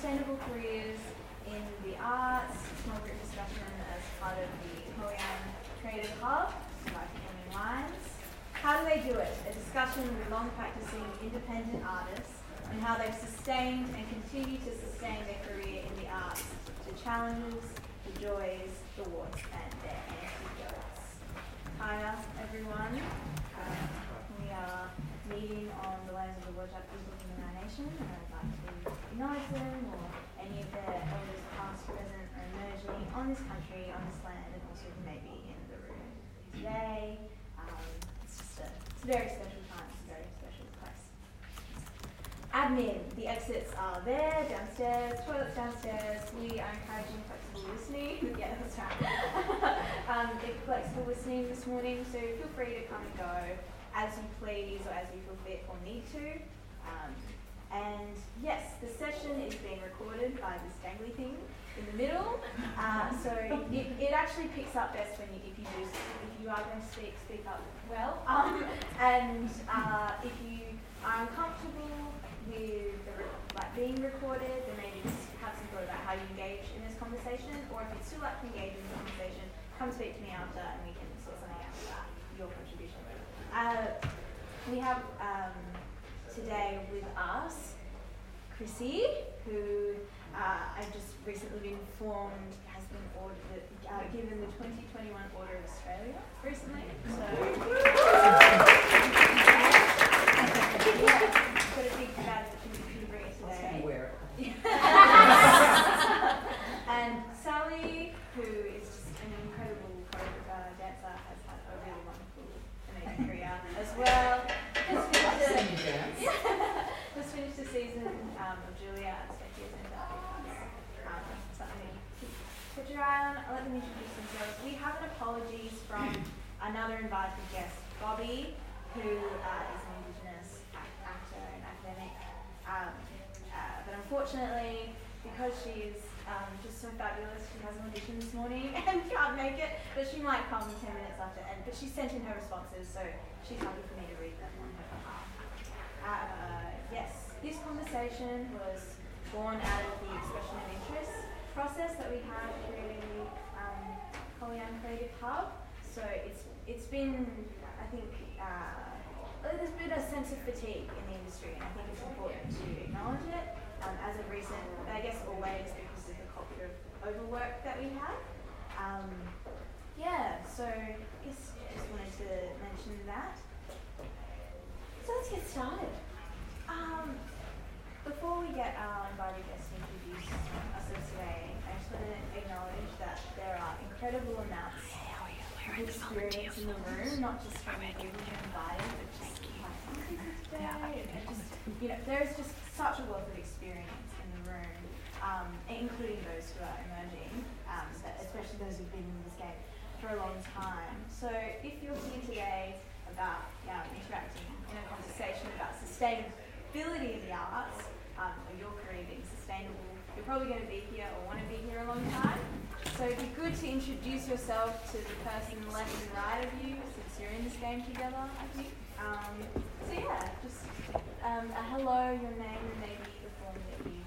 sustainable careers in the arts, small group discussion as part of the Hoyan Creative Hub Performing Lines. How do they do it? A discussion with long practicing independent artists and how they've sustained and continue to sustain their career in the arts, the challenges, the joys, the warts, and their antidotes. Hiya, everyone. Um, we are meeting on the lands of the Whadjuk people the Noongar Nation, them or any of their elders, past, present, or emerging on this country, on this land, and also who may be in the room today. Um, it's just a, it's very special time, it's a very special place. Admin, the exits are there, downstairs, toilets downstairs. We are encouraging flexible listening. yeah, that's right. um, flexible listening this morning, so feel free to come and go as you please or as you feel fit or need to. Um, and yes, the session is being recorded by this dangly thing in the middle. Uh, so it, it actually picks up best when you, if you do, if you are going to speak, speak up well. Um, and uh, if you are uncomfortable with the, like being recorded, then maybe just have some thought about how you engage in this conversation. Or if you'd still like to engage in the conversation, come speak to me after, and we can sort something out that. Your contribution. Uh, we have. Um, today with us Chrissy, who uh, I've just recently been informed has been ordered, uh, given the 2021 Order of Australia recently. So, yeah, got a big badge that you bring it today. Wear it. and Sally, who is just an incredible choreographer, dancer, has had a really wonderful, amazing career as well. Just finished the, yeah, just finished the season um, of Julia at Spectres and um, something to put your eye on. I'll let them introduce themselves. We have an apologies from another invited guest, Bobby, who uh, is an Indigenous act- actor and academic. Um, uh, but unfortunately, because she is um, just so fabulous, she has an audition this morning and can't make it. But she might come 10 minutes after end. But she sent in her responses, so she's happy for me to read them on her behalf. Uh, yes, this conversation was born out of the expression of interest process that we have through um, Hoyan Creative Hub. So it's it's been, I think, uh, there's been a sense of fatigue in the industry, and I think it's important to acknowledge it. Um, as of recent, I guess always because of the culture of overwork that we have. Um, yeah, so I guess I just wanted to mention that. So let's get started. Um, before we get our invited guests to introduce us today, I just want to acknowledge that there are incredible amounts of experience in the room, not just from the people who invited, but just my today. And just, you know, there's just such a wealth of experience in the room, um, including those who are emerging, um, especially those who've been in this game for a long time. So if you're here today about um, interacting in a conversation about sustainability in the arts, um, or your career being sustainable, you're probably going to be here or want to be here a long time. So it'd be good to introduce yourself to the person left and right of you since you're in this game together, I think. Um, so yeah, just um, a hello, your name, and maybe the form that you.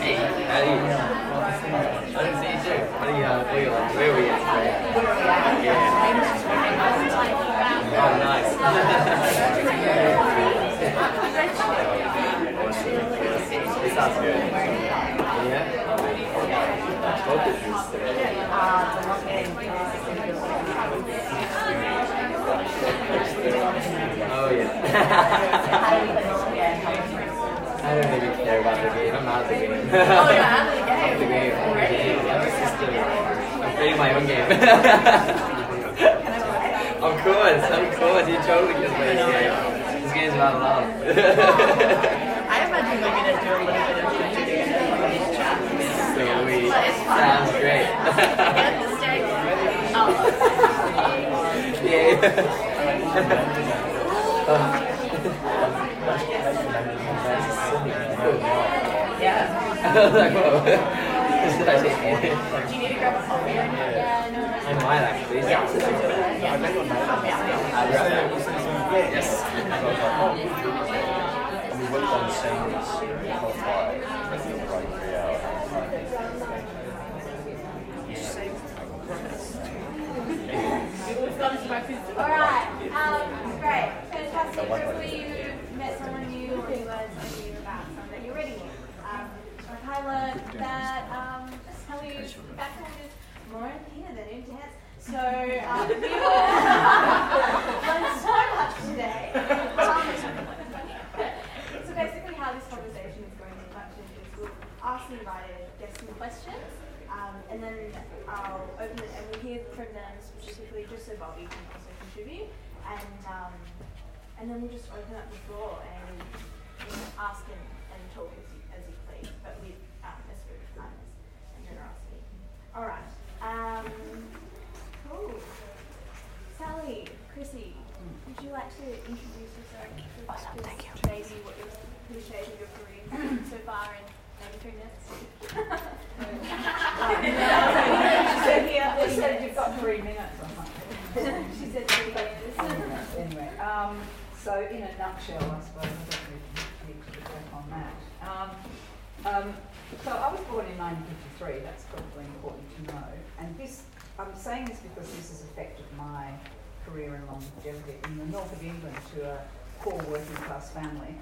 Hey, how are you? I didn't see you too. What are you, uh, where, you, where were you yesterday? Yeah. Oh, nice. this sounds good. Yeah? Focus is today. Oh, yeah. I don't really care about the game. I'm out of the game. Oh, you're out of the game. The game. Already? I'm just uh, I'm my own game. of course, of course. You totally can play this game. This game's about love. I imagine we're going to do a little bit of introduction for these chats. Sweet. But it's fun. Sounds great. Get the stage. Oh. yeah. Do you need to grab a coffee? Yeah. I might actually. Yeah. Yes. We worked on three hours. Alright, um, great, fantastic. Hopefully you met someone new or you learned something new about someone that you already knew. Um, like I learned that um, Sally background is more in theatre than in dance. So um, we will learn so much today. Um, so basically how this conversation is going to function is we'll ask the invited guests some questions um, and then I'll open it and we'll hear from them specifically just so Bobby can also contribute. And um, and then we'll just open up the floor and you know, ask and, and talk as you, as you please, but with um, a spirit of kindness and generosity. All right. Um, cool. Sally, Chrissy, would you like to introduce yourself? Just Thank you. Maybe what your the stage of your career so far in maybe three minutes. She said, yeah, she said you've got three minutes or something. she said three years. Anyway, um, so in a nutshell, I suppose, I don't really need to reflect on that. Um, um, so I was born in 1953, that's probably important to know. And this, I'm saying this because this has affected my career in longevity. In the north of England to a poor working class family.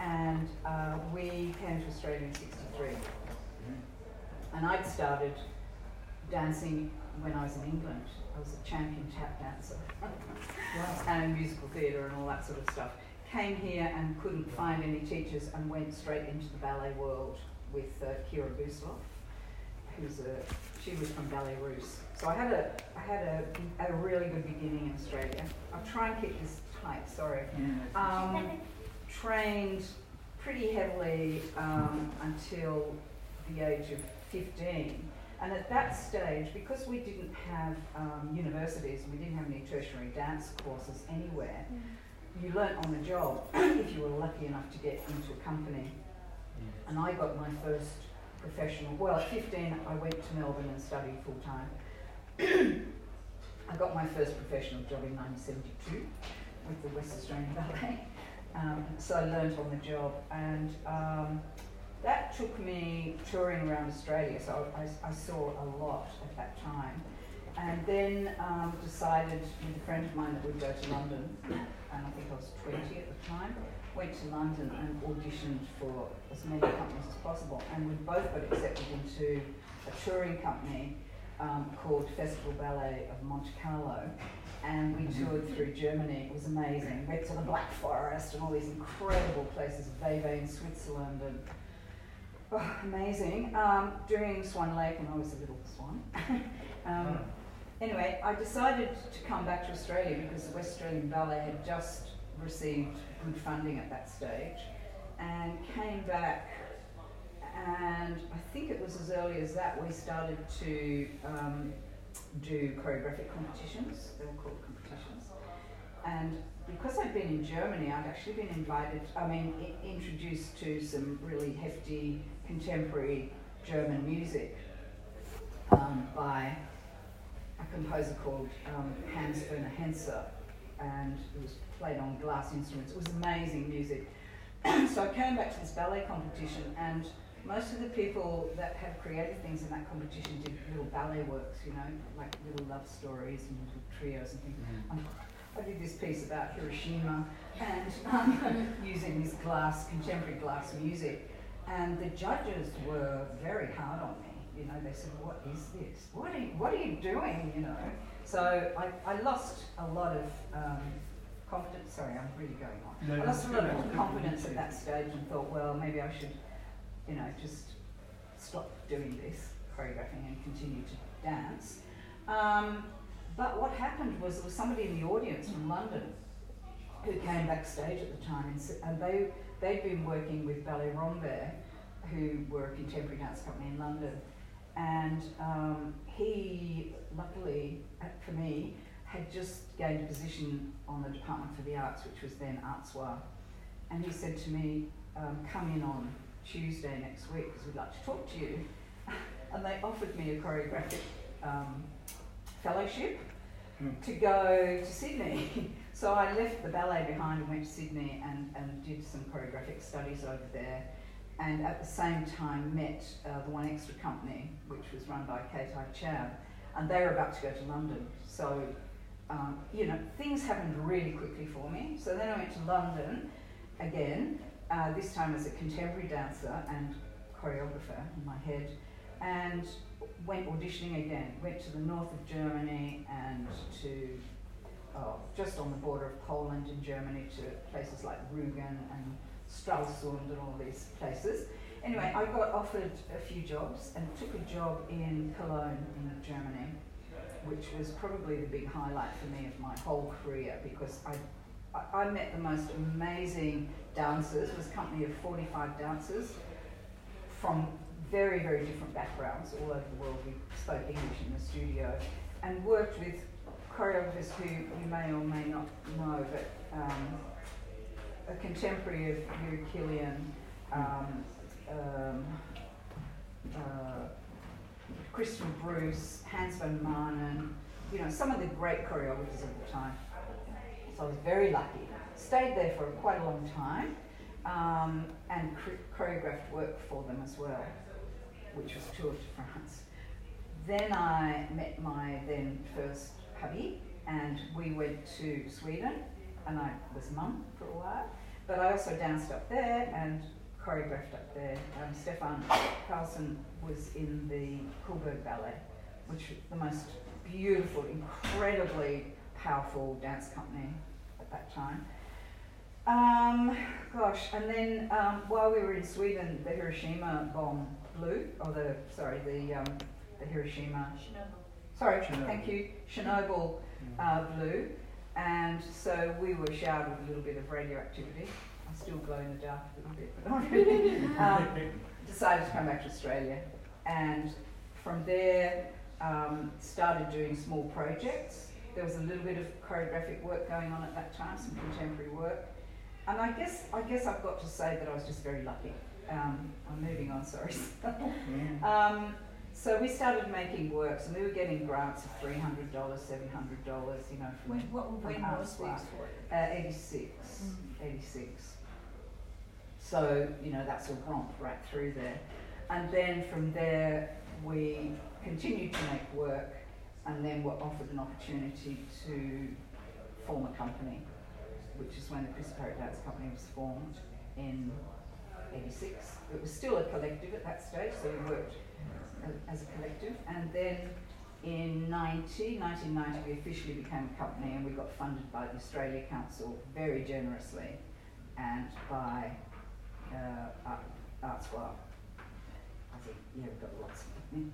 And uh, we came to Australia in 63. And I'd started dancing when I was in England. I was a champion tap dancer and musical theatre and all that sort of stuff. Came here and couldn't find any teachers and went straight into the ballet world with uh, Kira Bousloff, who's a she was from Ballet Russe. So I had a I had a, a really good beginning in Australia. I'll try and keep this tight. Sorry. Um, trained pretty heavily um, until the age of 15. And at that stage, because we didn't have um, universities, we didn't have any tertiary dance courses anywhere, you learnt on the job if you were lucky enough to get into a company. And I got my first professional, well, at 15, I went to Melbourne and studied full time. I got my first professional job in 1972 with the West Australian Ballet. Um, so I learnt on the job, and um, that took me touring around Australia. So I, I saw a lot at that time, and then um, decided with a friend of mine that we'd go to London, and I think I was 20 at the time. Went to London and auditioned for as many companies as possible, and we both got accepted into a touring company um, called Festival Ballet of Monte Carlo, and we toured through Germany. It was amazing. Went to the Black Forest and all these incredible places, Vevey in Switzerland, and oh, amazing. Um, doing Swan Lake when I was a little swan. um, anyway, I decided to come back to Australia because the West Australian Ballet had just received good funding at that stage, and came back. And I think it was as early as that we started to um, do choreographic competitions. They were called competitions. And because I'd been in Germany, I'd actually been invited, I mean, I- introduced to some really hefty contemporary German music um, by a composer called um, Hans Werner Henze, and it was played on glass instruments. It was amazing music. so I came back to this ballet competition, and most of the people that had created things in that competition did little ballet works, you know, like little love stories and little trios and things. Um, I did this piece about Hiroshima and um, using this glass, contemporary glass music. And the judges were very hard on me. You know, they said, "What is this? What are you, what are you doing?" You know. So I, I lost a lot of um, confidence. Sorry, I'm really going on. No, I lost a lot of confidence at that stage and thought, well, maybe I should, you know, just stop doing this choreographing and continue to dance. Um, but what happened was there was somebody in the audience from London who came backstage at the time and, and they, they'd been working with Ballet Rambert, who were a contemporary dance company in London. And um, he, luckily uh, for me, had just gained a position on the Department for the Arts, which was then Artsoir. And he said to me, um, come in on Tuesday next week because we'd like to talk to you. and they offered me a choreographic um, fellowship Hmm. to go to Sydney. so I left the ballet behind and went to Sydney and, and did some choreographic studies over there. And at the same time met uh, the One Extra company, which was run by Kate Chab, and they were about to go to London. So, um, you know, things happened really quickly for me. So then I went to London again, uh, this time as a contemporary dancer and choreographer in my head, and went auditioning again. Went to the north of Germany and to oh, just on the border of Poland and Germany to places like Rügen and Stralsund and all these places. Anyway, I got offered a few jobs and took a job in Cologne in Germany, which was probably the big highlight for me of my whole career because I I- met the most amazing dancers. It was a company of 45 dancers from very, very different backgrounds all over the world. We spoke English in the studio and worked with choreographers who you may or may not know, but um, a contemporary of Jiří Kylián, um, um, uh, Christian Bruce, Hans van Manen, you know, some of the great choreographers of the time. So I was very lucky. Stayed there for quite a long time um, and choreographed work for them as well, which was Tour de France. Then I met my then first hubby and we went to Sweden and I was mum for a while. But I also danced up there and choreographed up there. Um, Stefan Carlson was in the Cullberg Ballet, which was the most beautiful, incredibly powerful dance company at that time. Um, gosh, and then um, while we were in Sweden, the Hiroshima bomb blew, or the sorry, the um, the Hiroshima. Sorry, Chernobyl. thank you. Chernobyl uh, blew, and so we were showered with a little bit of radioactivity. I still glow in the dark a little bit, but not really. um, decided to come back to Australia, and from there um, started doing small projects. There was a little bit of choreographic work going on at that time, some contemporary work, and I guess I guess I've got to say that I was just very lucky. Um, I'm moving on, sorry. um, so we started making works, and we were getting grants of three hundred dollars, seven hundred dollars, you know, from When, what, when was this uh, 86, 86. So, you know, that's a romp right through there. And then from there, we continued to make work and then were offered an opportunity to form a company, which is when the Chris Parrott Dance Company was formed in 86. It was still a collective at that stage, so we worked as a collective. And then in 90, 1990, we officially became a company and we got funded by the Australia Council very generously and by uh, Art, Artswell. I think, yeah, we've got lots of is.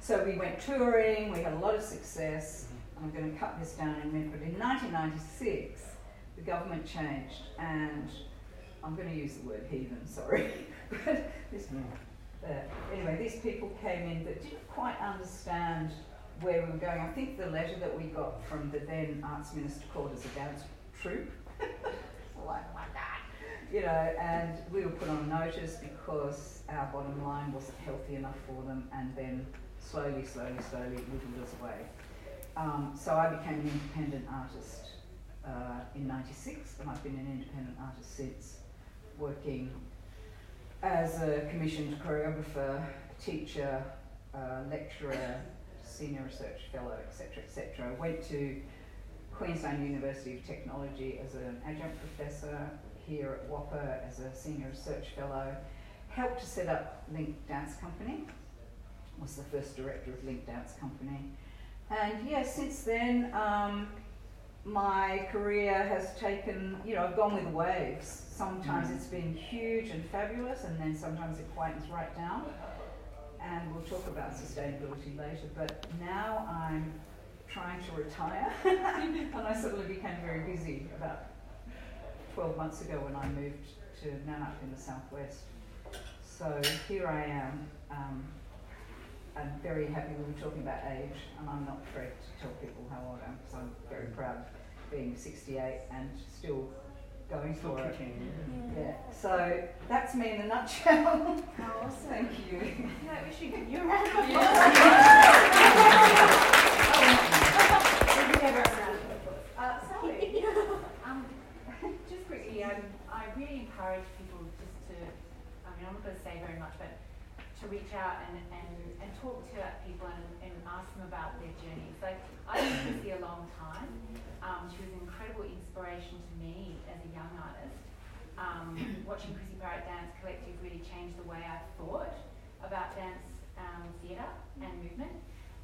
So we went touring, we had a lot of success. I'm going to cut this down in a minute, but in 1996, the government changed and I'm going to use the word heathen, sorry. but this uh, anyway, these people came in that didn't quite understand where we were going. I think the letter that we got from the then arts minister called us a dance troupe. like, my God. You know, and we were put on notice because our bottom line wasn't healthy enough for them, and then slowly, slowly, slowly whittled us away. Um, so I became an independent artist uh, in '96, and I've been an independent artist since, working as a commissioned choreographer, teacher, uh, lecturer, senior research fellow, etc., etc. Went to Queensland University of Technology as an adjunct professor, here at WAAPA as a senior research fellow, helped to set up Link Dance Company, was the first director of Link Dance Company. And yeah, since then, um, my career has taken, you know, I've gone with waves. Sometimes it's been huge and fabulous, and then sometimes it quietens right down. And we'll talk about sustainability later, but now I'm trying to retire, and I suddenly became very busy about 12 months ago when I moved to Nannup in the southwest. So here I am. Um, I'm very happy we were talking about age, and I'm not afraid to tell people how old I am because I'm very proud of being 68 and still going Still for it. kicking. Yeah. So that's me in a nutshell. How awesome. Thank you. No, we should give you a round of applause. Uh, Sally. Um, just quickly, um, I really encourage people just to, I mean, I'm not going to say very much, but to reach out and, and, and talk to people and, and ask them about their journeys. Like, I've known Chrissy a long time. Um, she was an incredible inspiration to me as a young artist. Um, watching Chrissy Parrott Dance Collective really changed the way I thought about dance um, theatre and movement.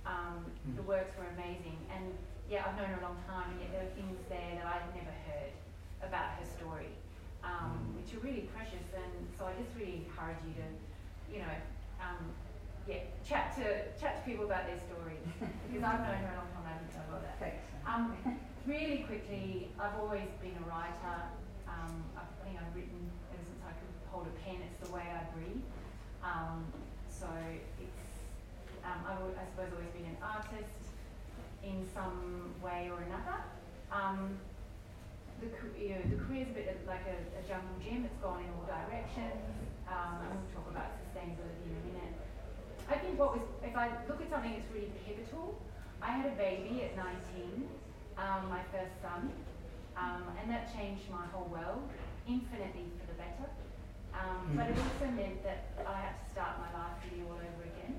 Um, the works were amazing, and yeah, I've known her a long time, and yet there were things there that I'd never heard about her story, um, which are really precious. And so I just really encourage you to, you know, um, yeah, chat to chat to people about their stories because I've known her a long time. I didn't know about that. Thanks. Um, really quickly, I've always been a writer. Um, I think I've written ever since I could hold a pen. It's the way I breathe. Um, so it's, um, I've, I suppose, always been an artist in some way or another. Um, the, you know, the career's a bit like a, a jungle gym. It's gone in all directions. Um, and we'll talk about sustainability in a minute. I think what was, if I look at something that's really pivotal, I had a baby at 19, um, my first son, um, and that changed my whole world infinitely for the better. Um, but it also meant that I had to start my life really all over again.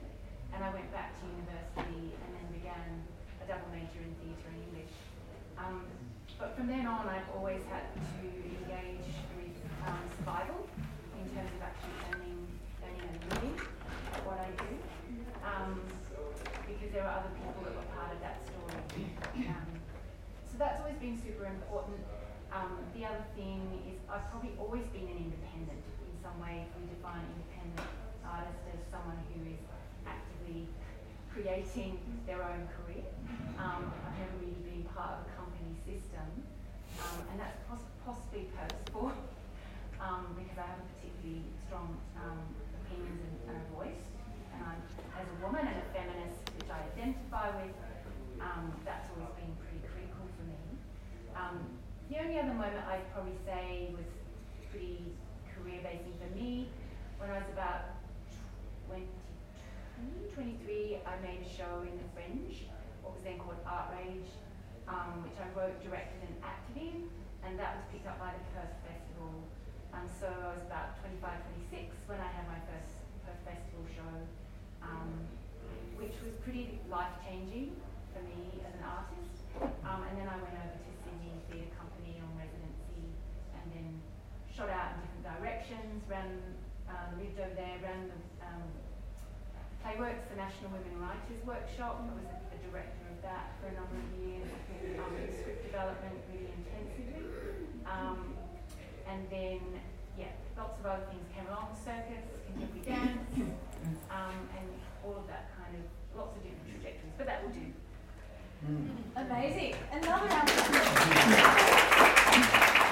And I went back to university and then began a double major in theatre and English. Um, but from then on, I've always had to engage with um, survival in terms of actually earning, earning a living at what I do. Um, because there are other people that were part of that story. Um, so that's always been super important. Um, the other thing is I've probably always been an independent in some way. If we define independent artist as someone who is actively creating their own career. Um, I've never really been part of a company system, um, and that's poss- possibly purposeful um, because I have a particularly strong um, opinions and, and a voice. And I'm, as a woman and a feminist, which I identify with, um, that's always been pretty critical for me. Um, the only other moment I'd probably say was pretty career basing for me when I was about 22, 23, I made a show in the Fringe, what was then called Art Rage, um, which I wrote, directed, and acted in, and that was picked up by the Perth Festival. And so I was about 25, 26 when I had my first Perth Festival show, um, which was pretty life changing for me as an artist. Um, and then I went over to Sydney Theatre Company on residency, and then shot out in different directions, ran, um, lived over there, ran the um, Playworks, the National Women Writers Workshop. I was a, a director of that for a number of years, um, in script development really intensively. Um, and then, yeah, lots of other things came along, circus, contemporary dance, um, and all of that kind of, lots of different trajectories, but that will do. Amazing. Another round of applause.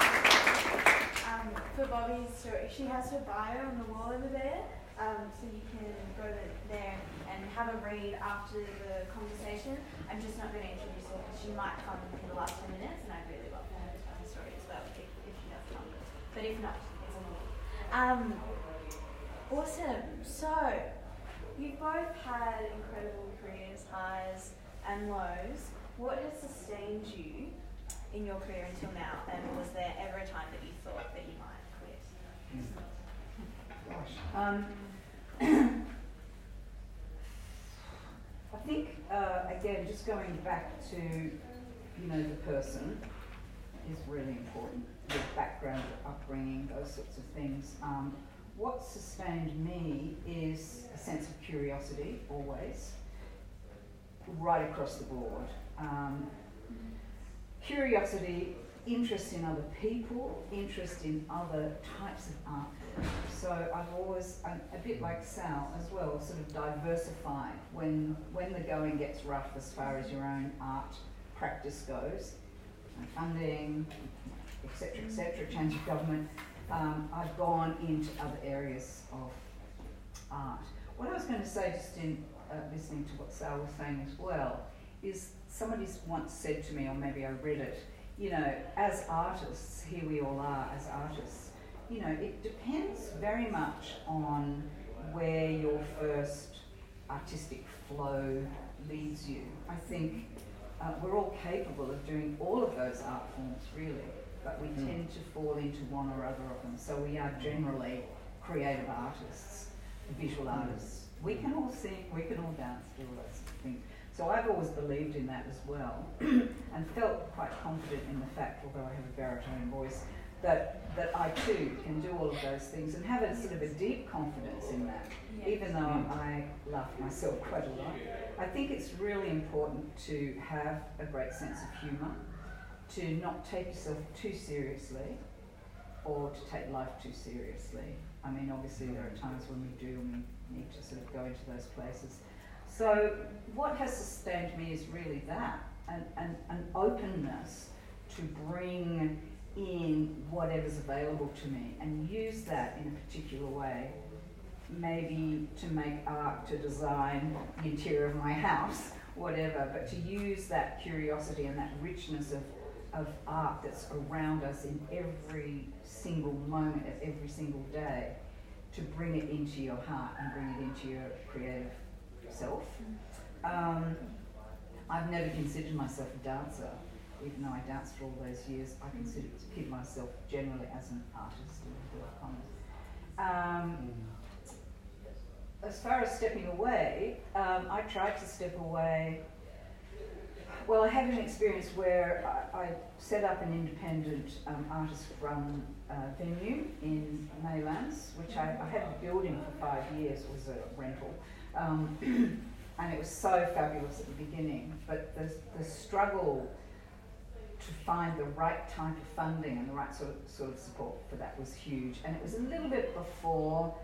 Um, for Bobby's story, she has her bio on the wall over there, um, so you can go there and have a read after the conversation. I'm just not going to introduce her because she might come in the last 10 minutes, and I'd really love for her to tell her story as well if, if she does come. But if not, it's. Um, awesome. So, you've both had incredible careers, highs and lows. What has sustained you in your career until now? And was there ever a time that you thought that you might quit? Um, I think, uh, again, just going back to, you know, the person is really important. The background, upbringing, those sorts of things. Um, what sustained me is a sense of curiosity, always, right across the board. Um, curiosity, interest in other people, interest in other types of art. So I've always, I'm a bit like Sal as well, sort of diversified when when the going gets rough as far as your own art practice goes, funding, etc., etc., change of government. Um, I've gone into other areas of art. What I was going to say, just in uh, listening to what Sal was saying as well, is somebody's once said to me, or maybe I read it, you know, as artists, here we all are as artists, you know, it depends very much on where your first artistic flow leads you. I think uh, we're all capable of doing all of those art forms, really, but we Mm. tend to fall into one or other of them. So we are generally creative artists, visual artists. We can all sing, we can all dance, do all those things. So I've always believed in that as well, and felt quite confident in the fact, although I have a baritone voice, that, that I too can do all of those things and have a sort of a deep confidence in that, even though mm. I laugh myself quite a lot. I think it's really important to have a great sense of humour, to not take yourself too seriously, or to take life too seriously. I mean, obviously, there are mm. times when we do and we need to sort of go into those places. So, what has sustained me is really that an, an, an openness to bring in whatever's available to me and use that in a particular way. Maybe to make art, to design the interior of my house, whatever, but to use that curiosity and that richness of, of art that's around us in every single moment of every single day to bring it into your heart and bring it into your creative self. Um, I've never considered myself a dancer, even though I danced for all those years. I consider myself generally as an artist in commas. Um, as far as stepping away, um, I tried to step away. Well, I had an experience where I, I set up an independent um, artist-run uh, venue in Maylands, which I, I had a building for five years, it was a rental. Um, and it was so fabulous at the beginning, but the, the struggle to find the right type of funding and the right sort of, sort of support for that was huge. And it was a little bit before,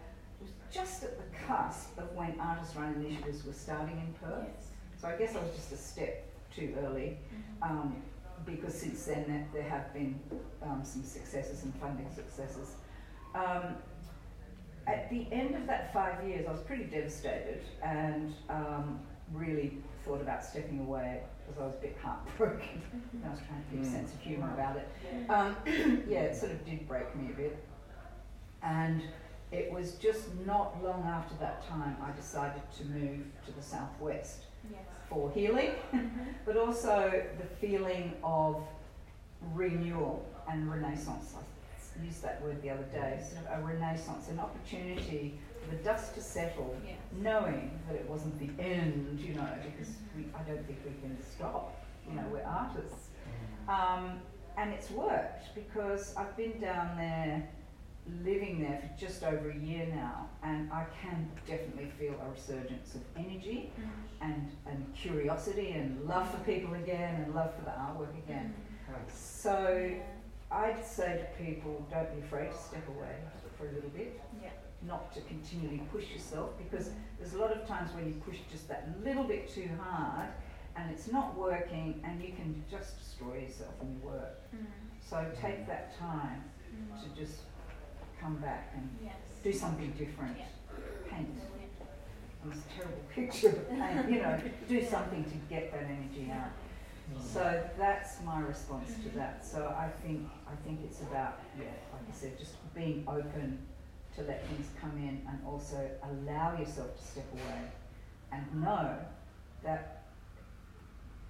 it was just at the cusp of when artist-run initiatives were starting in Perth. So I guess I was just a step too early, um, because since then there, there have been um, some successes and funding successes. Um, at the end of that five years, I was pretty devastated and um, really thought about stepping away because I was a bit heartbroken. and I was trying to keep a mm. sense of humour about it. Um, yeah, it sort of did break me a bit. And it was just not long after that time I decided to move to the southwest Yes. for healing, mm-hmm. but also the feeling of renewal and renaissance. I used that word the other day, sort of a renaissance, an opportunity for the dust to settle, Yes. knowing that it wasn't the end, you know, because mm-hmm. we, I don't think we can stop. You know, we're mm-hmm. artists. Um, and it's worked because I've been down there, living there for just over a year now, and I can definitely feel a resurgence of energy mm-hmm. and, and curiosity and love for people again and love for the artwork again. So I'd say to people, don't be afraid to step away for a little bit, Yeah. Not to continually push yourself because there's a lot of times when you push just that little bit too hard and it's not working and you can just destroy yourself in your work. Mm. So take that time mm. to just come back and Yes. do something different. Yeah. Paint. It's a terrible picture of paint, you know, do something to get that energy out. Mm. So that's my response to mm-hmm. that. So I think I think it's about yeah, like I said, just being open to let things come in and also allow yourself to step away and know that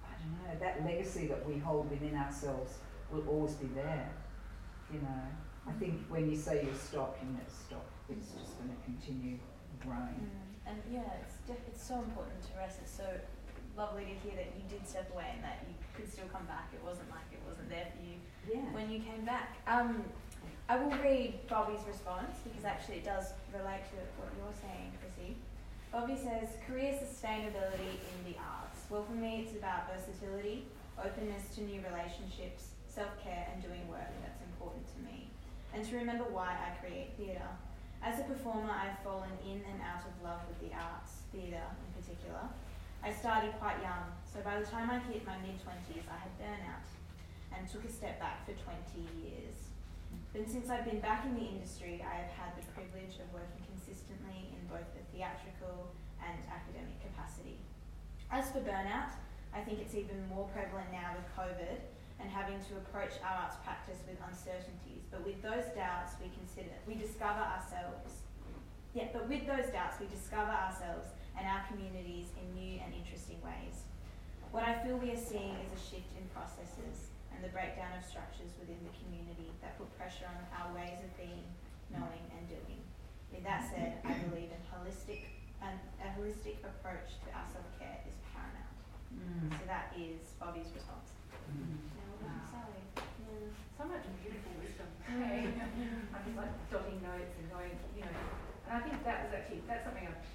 I don't know, that legacy that we hold within ourselves will always be there. You know. I think when you say you stop, you never stop. It's just going to continue growing. Mm. And yeah, it's it's so important to rest. It's so lovely to hear that you did step away and that you could still come back. It wasn't like it wasn't there for you Yeah. when you came back. Um, I will read Bobby's response because actually it does relate to what you're saying, Chrissy. Bobby says, career sustainability in the arts. Well, for me, it's about versatility, openness to new relationships, self care, and doing work that's important to me. And to remember why I create theatre. As a performer, I've fallen in and out of love with the arts, theatre in particular. I started quite young, so by the time I hit my mid 20s, I had burnout and took a step back for 20 years. Then, since I've been back in the industry, I have had the privilege of working consistently in both the theatrical and academic capacity. As for burnout, I think it's even more prevalent now with COVID, and having to approach our arts practice with uncertainties. But with those doubts, we consider, we discover ourselves. Yeah, but with those doubts, we discover ourselves and our communities in new and interesting ways. What I feel we are seeing is a shift in processes and the breakdown of structures within the community that put pressure on our ways of being, knowing, and doing. With that said, I believe in holistic, an, a holistic approach to our self-care is paramount. Mm. So that is Bobby's response. Mm. Now we're back to Sally. Yeah. So much beautiful wisdom. Hey, I'm just like jotting notes and going, you know, and I think that was actually, that's something I've,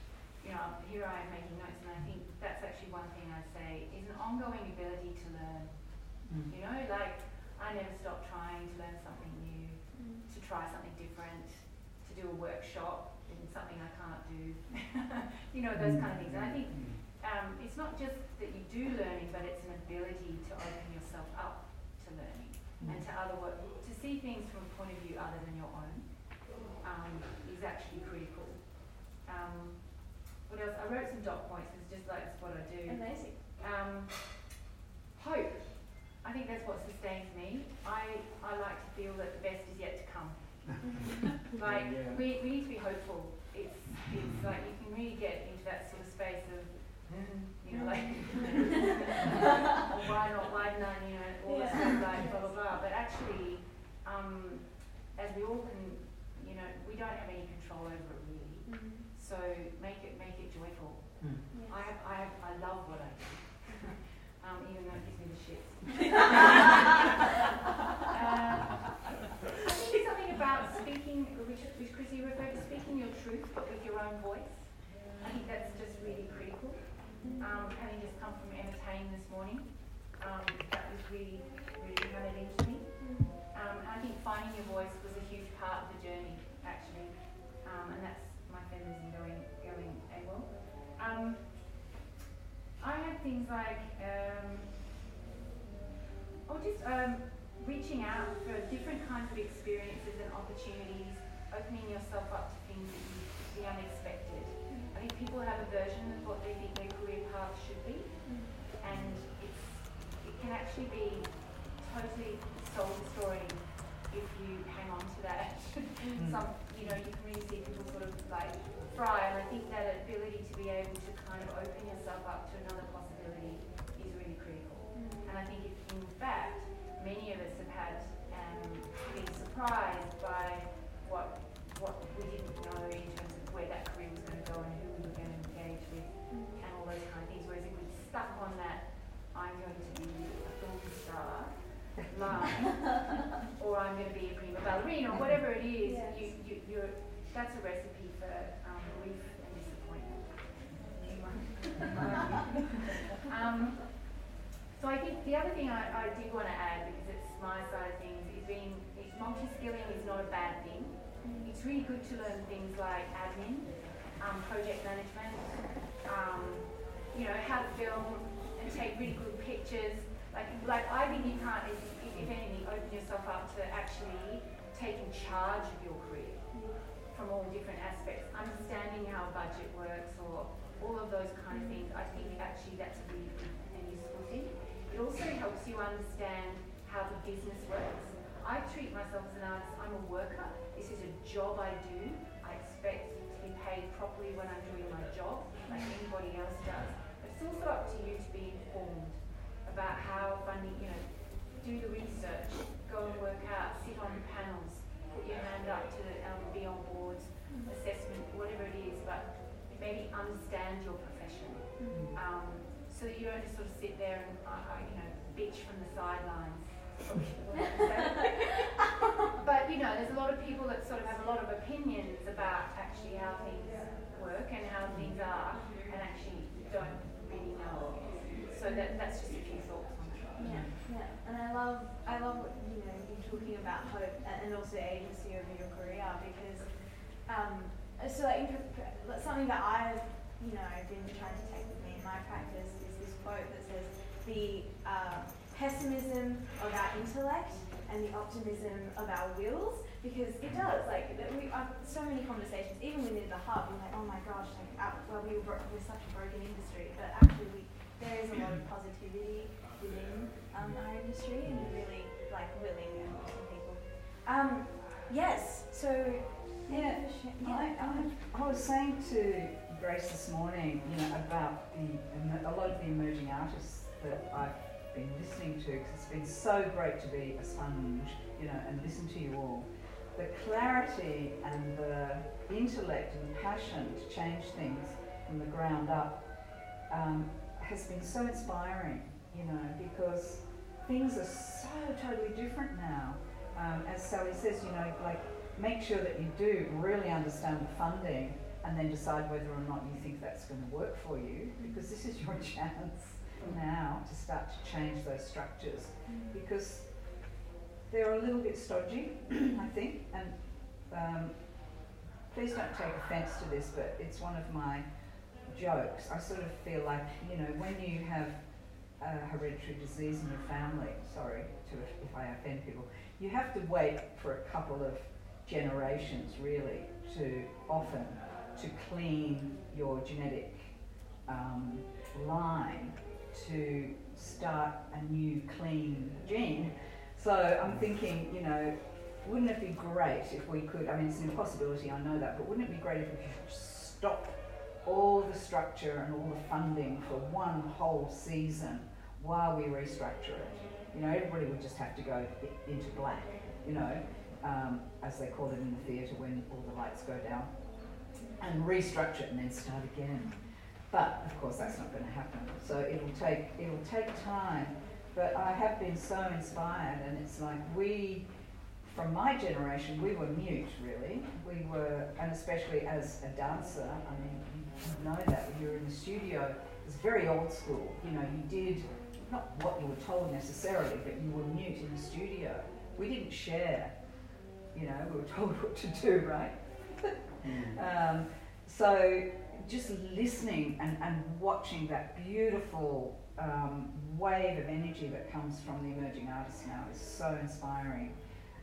you know, here I am making notes and I think that's actually one thing I say is an ongoing ability to learn. Mm. You know, like I never stop trying to learn something new, to try something different, to do a workshop in something I can't do. you know, those kind of things. And I think um, it's not just that you do learning, but it's an ability to open yourself up to learning and to other work, to see things from a point of view other than your own um, is actually critical. Um, what else? I wrote some dot points. It's just like it's what I do. Amazing. Um, hope. I think that's what sustains me. I, I like to feel that the best is yet to come. like we, we need to be hopeful. It's it's like you can really get into that sort of space of you know like or why not why not you know all this stuff like blah blah blah. But actually, um, as we all can you know we don't have any control over it really. So make it make it joyful. Mm. I have I have I love what I do. Um, even though it gives me the shits. uh, I think it's something about speaking, which, which Chrissy referred to, speaking your truth but with your own voice. I think that's just really critical. Um, having just come from entertaining this morning, um, that was really, really hammered into me. Um, I think finding your voice was a huge part of the journey, actually, um, and that's my feminism going going AWOL. Um, I had things like, um, oh, just um, reaching out for different kinds of experiences and opportunities, opening yourself up to things that you, the unexpected. I think people have a version of what they think their career path should be, and it's it can actually be totally soul destroying if you hang on to that. Some, you know, you can really see people sort of like fry, and I think that ability to be able to kind of open yourself up to another possibility is really critical. And I think, if, in fact, many of us have had um, been surprised by what what we didn't know in terms of where that career was going to go and who we were going to engage with and all those kind of things. Whereas if we'd stuck on that, I'm going to be a film star line, or I'm going to be a prima ballerina, or whatever it is, Yes. you, you, you're, that's a recipe for um, grief and disappointment. Um, so I think the other thing I, I did want to add, because it's my side of things, is being is multi-skilling is not a bad thing. It's really good to learn things like admin, um, project management, um, you know, how to film and take really good pictures. Like, like I think you can't, if, if anything, open yourself up to actually taking charge of your career from all different aspects, understanding how a budget works or all of those kind of things. I think actually that's a really good and useful thing. It also helps you understand how the business works. I treat myself as an artist, I'm a worker. This is a job I do. I expect to be paid properly when I'm doing my job, like anybody else does. But it's also up to you to be informed about how funding, you know, do the research, go and work out, sit on panels, put your hand up to um, be on boards, assessment, whatever it is, but maybe understand your profession. Um, so that you don't just sort of sit there and, uh, uh, you know, bitch from the sidelines. Probably shouldn't have said that. but, you know, there's a lot of people that sort of have a lot of opinions about actually how things work and how things are and actually don't really know. So that, that's just a few thoughts on that. Yeah, yeah, and I love, I love you know you talking about hope and, and also agency over your career because, um, so like, something that I've, you know, been trying to take with me in my practice is this quote that says the uh, pessimism of our intellect and the optimism of our wills because it does like we have so many conversations even within the hub we're like oh my gosh like uh, well we were, we're such a broken industry but actually we there is a lot of positivity within um, our industry, and really like willing people. Um, yes. So Yeah, thank you for sh- I. I, I was saying to Grace this morning, you know, about the a lot of the emerging artists that I've been listening to, because it's been so great to be a sponge, you know, and listen to you all. The clarity and the intellect and passion to change things from the ground up um, has been so inspiring, you know, because things are so totally different now. Um, as Sally says, you know, like make sure that you do really understand the funding and then decide whether or not you think that's going to work for you because this is your chance now to start to change those structures because they're a little bit stodgy, I think, and um, please don't take offence to this, but it's one of my jokes. I sort of feel like, you know, when you have a hereditary disease in your family, sorry to if, if I offend people, you have to wait for a couple of generations really to often to clean your genetic um, line to start a new clean gene. So I'm thinking, you know, wouldn't it be great if we could? I mean, it's an impossibility, I know that, but wouldn't it be great if we could stop all the structure and all the funding for one whole season while we restructure it? You know, everybody would just have to go into black, you know, um, as they call it in the theatre when all the lights go down, and restructure it and then start again. But of course, that's not going to happen. So it'll take it'll take time. But I have been so inspired, and it's like we, from my generation, we were mute really. We were, and especially as a dancer. I mean, you know that when you were in the studio. It's very old school. You know, you did not what you were told necessarily, but you were mute in the studio. We didn't share. You know, we were told what to do, right? um, so just listening and, and watching that beautiful um, wave of energy that comes from the emerging artists now is so inspiring.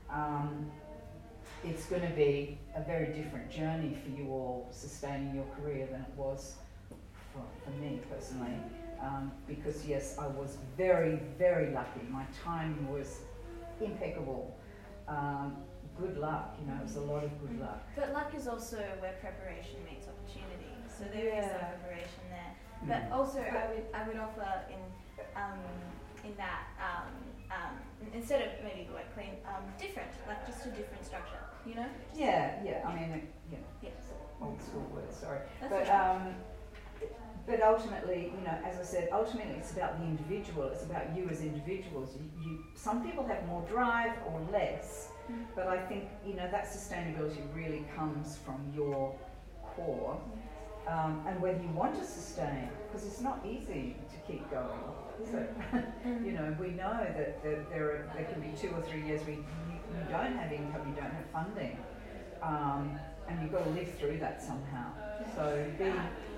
Um, it's going to be a very different journey for you all sustaining your career than it was for, for me personally. Um, because yes, I was very, very lucky. My timing was impeccable. Um, good luck, you know, it was a lot of good luck. But luck is also where preparation meets opportunity. So there is some preparation there. But also, I would I would offer in um, in that um, um, instead of maybe the word clean, um, different, like just a different structure. You know? Yeah, yeah, I mean, it- you know, Yes. old school words, sorry. That's But, okay. um, but ultimately, you know, as I said, ultimately it's about the individual. It's about you as individuals. You, you, some people have more drive or less, Mm. but I think you know that sustainability really comes from your core, um, and whether you want to sustain, because it's not easy to keep going, is it? you know, we know that there, there, are, there can be two or three years where you, you don't have income, you don't have funding, um, and you've got to live through that somehow. So be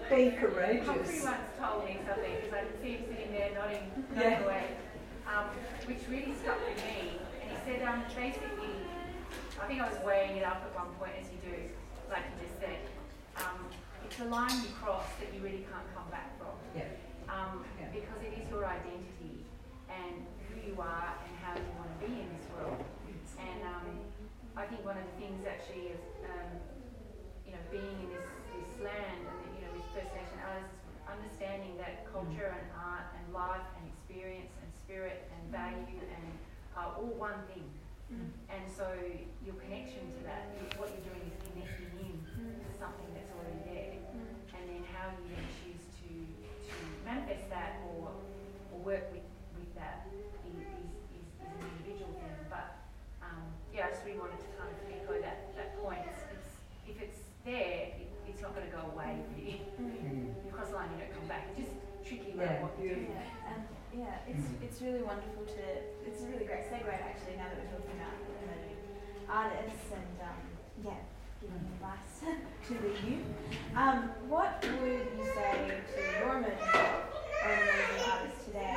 be Humphrey courageous. once told me something because I could see him sitting there nodding, Yeah. nodding away, um, which really stuck with me. And he said, um, basically, I think I was weighing it up at one point, as you do, like you just said. Um, it's a line you cross that you really can't come back from. Yeah. Um, Yeah. because it is your identity and who you are and how you want to be in this world. And um, I think one of the things actually is, um, you know, being in this, this land and you know with First Nation artists, understanding that culture and art and life and experience and spirit and value and are all one thing. And so your connection to that, what you're doing is connecting in to something that's already there. And then how you then choose to, to manifest that or, or work with, with that is, is, is, is an individual thing. But um, yeah, I just really wanted to kind of echo that, that point. It's, it's, if it's there, it, it's not going to go away really. You cross the line, you don't come back. It's just tricky Yeah, about what you do. Yeah, and yeah, it's it's really wonderful to. It's a really great segue actually. Now that we're talking about emerging artists and um, yeah, giving advice to the youth. Um, what would you say to your emerging self or emerging artists today?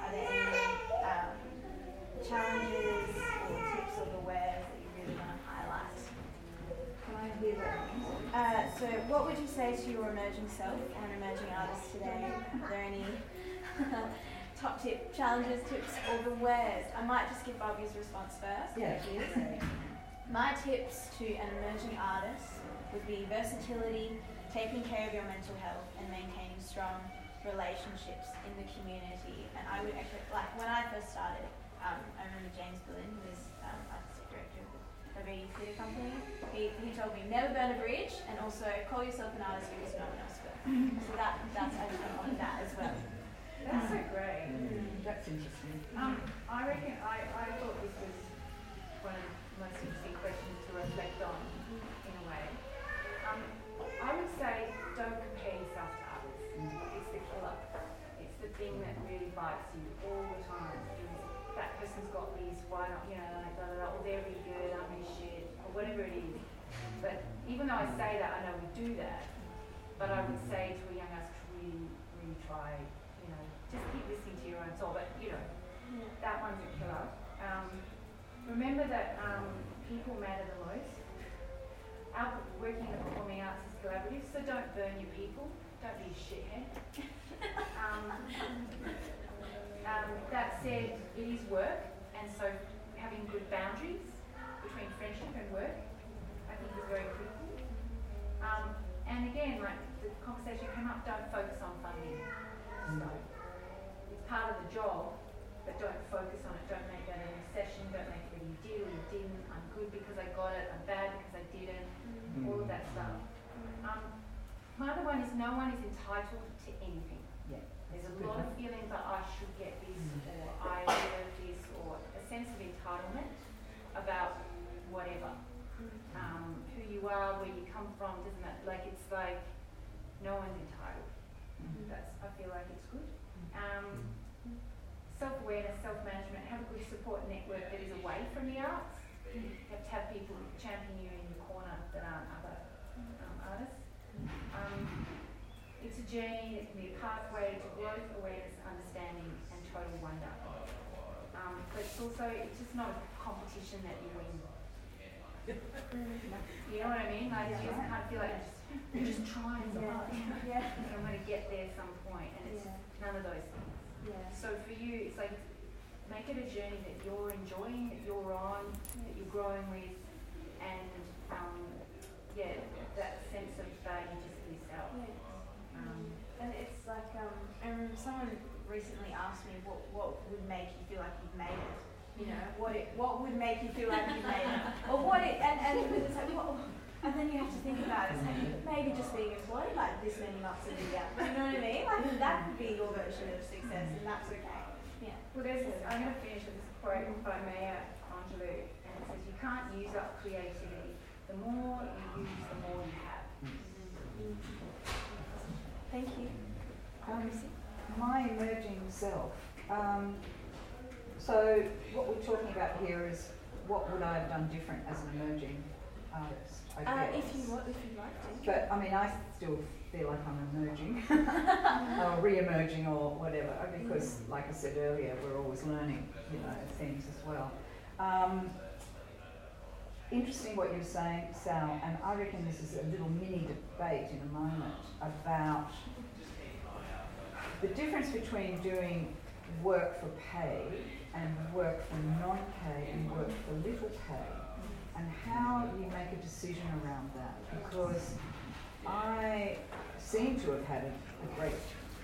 Are there any um, challenges or tips or the wares that you really want to highlight? Can I hear that? Uh, so, what would you say to your emerging self or an emerging artist today? Are there any top tip, challenges, tips, or the wares. I might just give Bobby's response first. Yeah. My tips to an emerging artist would be versatility, taking care of your mental health, and maintaining strong relationships in the community. And I would echo, like when I first started, um, I remember James Bullen, who was um, artistic director of the Haviti Theatre Company. He, he told me never burn a bridge, and also call yourself an artist because no one else will. so that that's I just want that as well. That's so great. That's interesting. Um, I reckon I, I thought this was one of the most interesting questions to reflect on in a way. Um, I would say don't compare yourself to others. It's the killer. It's the thing that really bites you all the time. Is that person's got this, why not, you know, like, blah, blah, blah, or they're really good, I'm really shit, or whatever it is. But even though I say that, I know we do that, but I would say to a young us to really, really try, you know, just keep listening to your own soul. But, you know, that one's a killer. Um, remember that um, people matter the most. Our working in the performing arts is collaborative, so don't burn your people. Don't be a shithead. Um, um, that said, it is work, and so having good boundaries between friendship and work, I think is very critical. Um, and again, like the conversation came up, don't focus on funding. So it's part of the job, but don't focus on it. Don't make that an obsession. Don't make it a you did or you didn't. I'm good because I got it. I'm bad because I didn't. All of that stuff. Um, my other one is no one is entitled to anything. Yeah. There's a lot one. of feeling that I should get this or I deserve this or a sense of entitlement about whatever. Um, who you are, where you come from, doesn't that like it's like no one's entitled. That's I feel like it's good. Um, self awareness, self management, have a good support network that is away from the arts. Have to have people champion you in your corner that aren't other um, artists. Um, it's a journey, it can be a pathway to growth, awareness, understanding, and total wonder. Um, but it's also, it's just not a competition that you win. You know what I mean? Like, you just can't feel like you're just, you're just trying so hard. Yeah. I'm going to get there some point, and it's Yeah. none of those things. Yeah. So for you, it's like make it a journey that you're enjoying, that you're on, that you're growing with, and um, yeah, that sense of value just for yourself. Um, And it's like, um, I remember someone recently asked me what, what would make you feel like you've made it. You know, what it, what would make you feel like you've made it? Or what it, and, and it's like, what, and then you have to think about it. It's like, maybe just being employed like this many months a year. You know what I mean? Like, that could be your version of success, and that's okay. Yeah. well, there's this, I'm going to finish with this quote by Maya Angelou, and it says, "You can't use up creativity. The more you use, the more you have." Thank you. Um, my emerging self. Um, so what we're talking about here is what would I have done different as an emerging artist? I Uh, if you want, if you'd like to. But I mean, I still feel like I'm emerging, or re-emerging, or whatever, because, like I said earlier, we're always learning, you know, things as well. Um, interesting what you're saying, Sal, and I reckon this is a little mini debate in a moment about the difference between doing work for pay and work for non-pay and work for little pay and how you make a decision around that because I seem to have had a, a great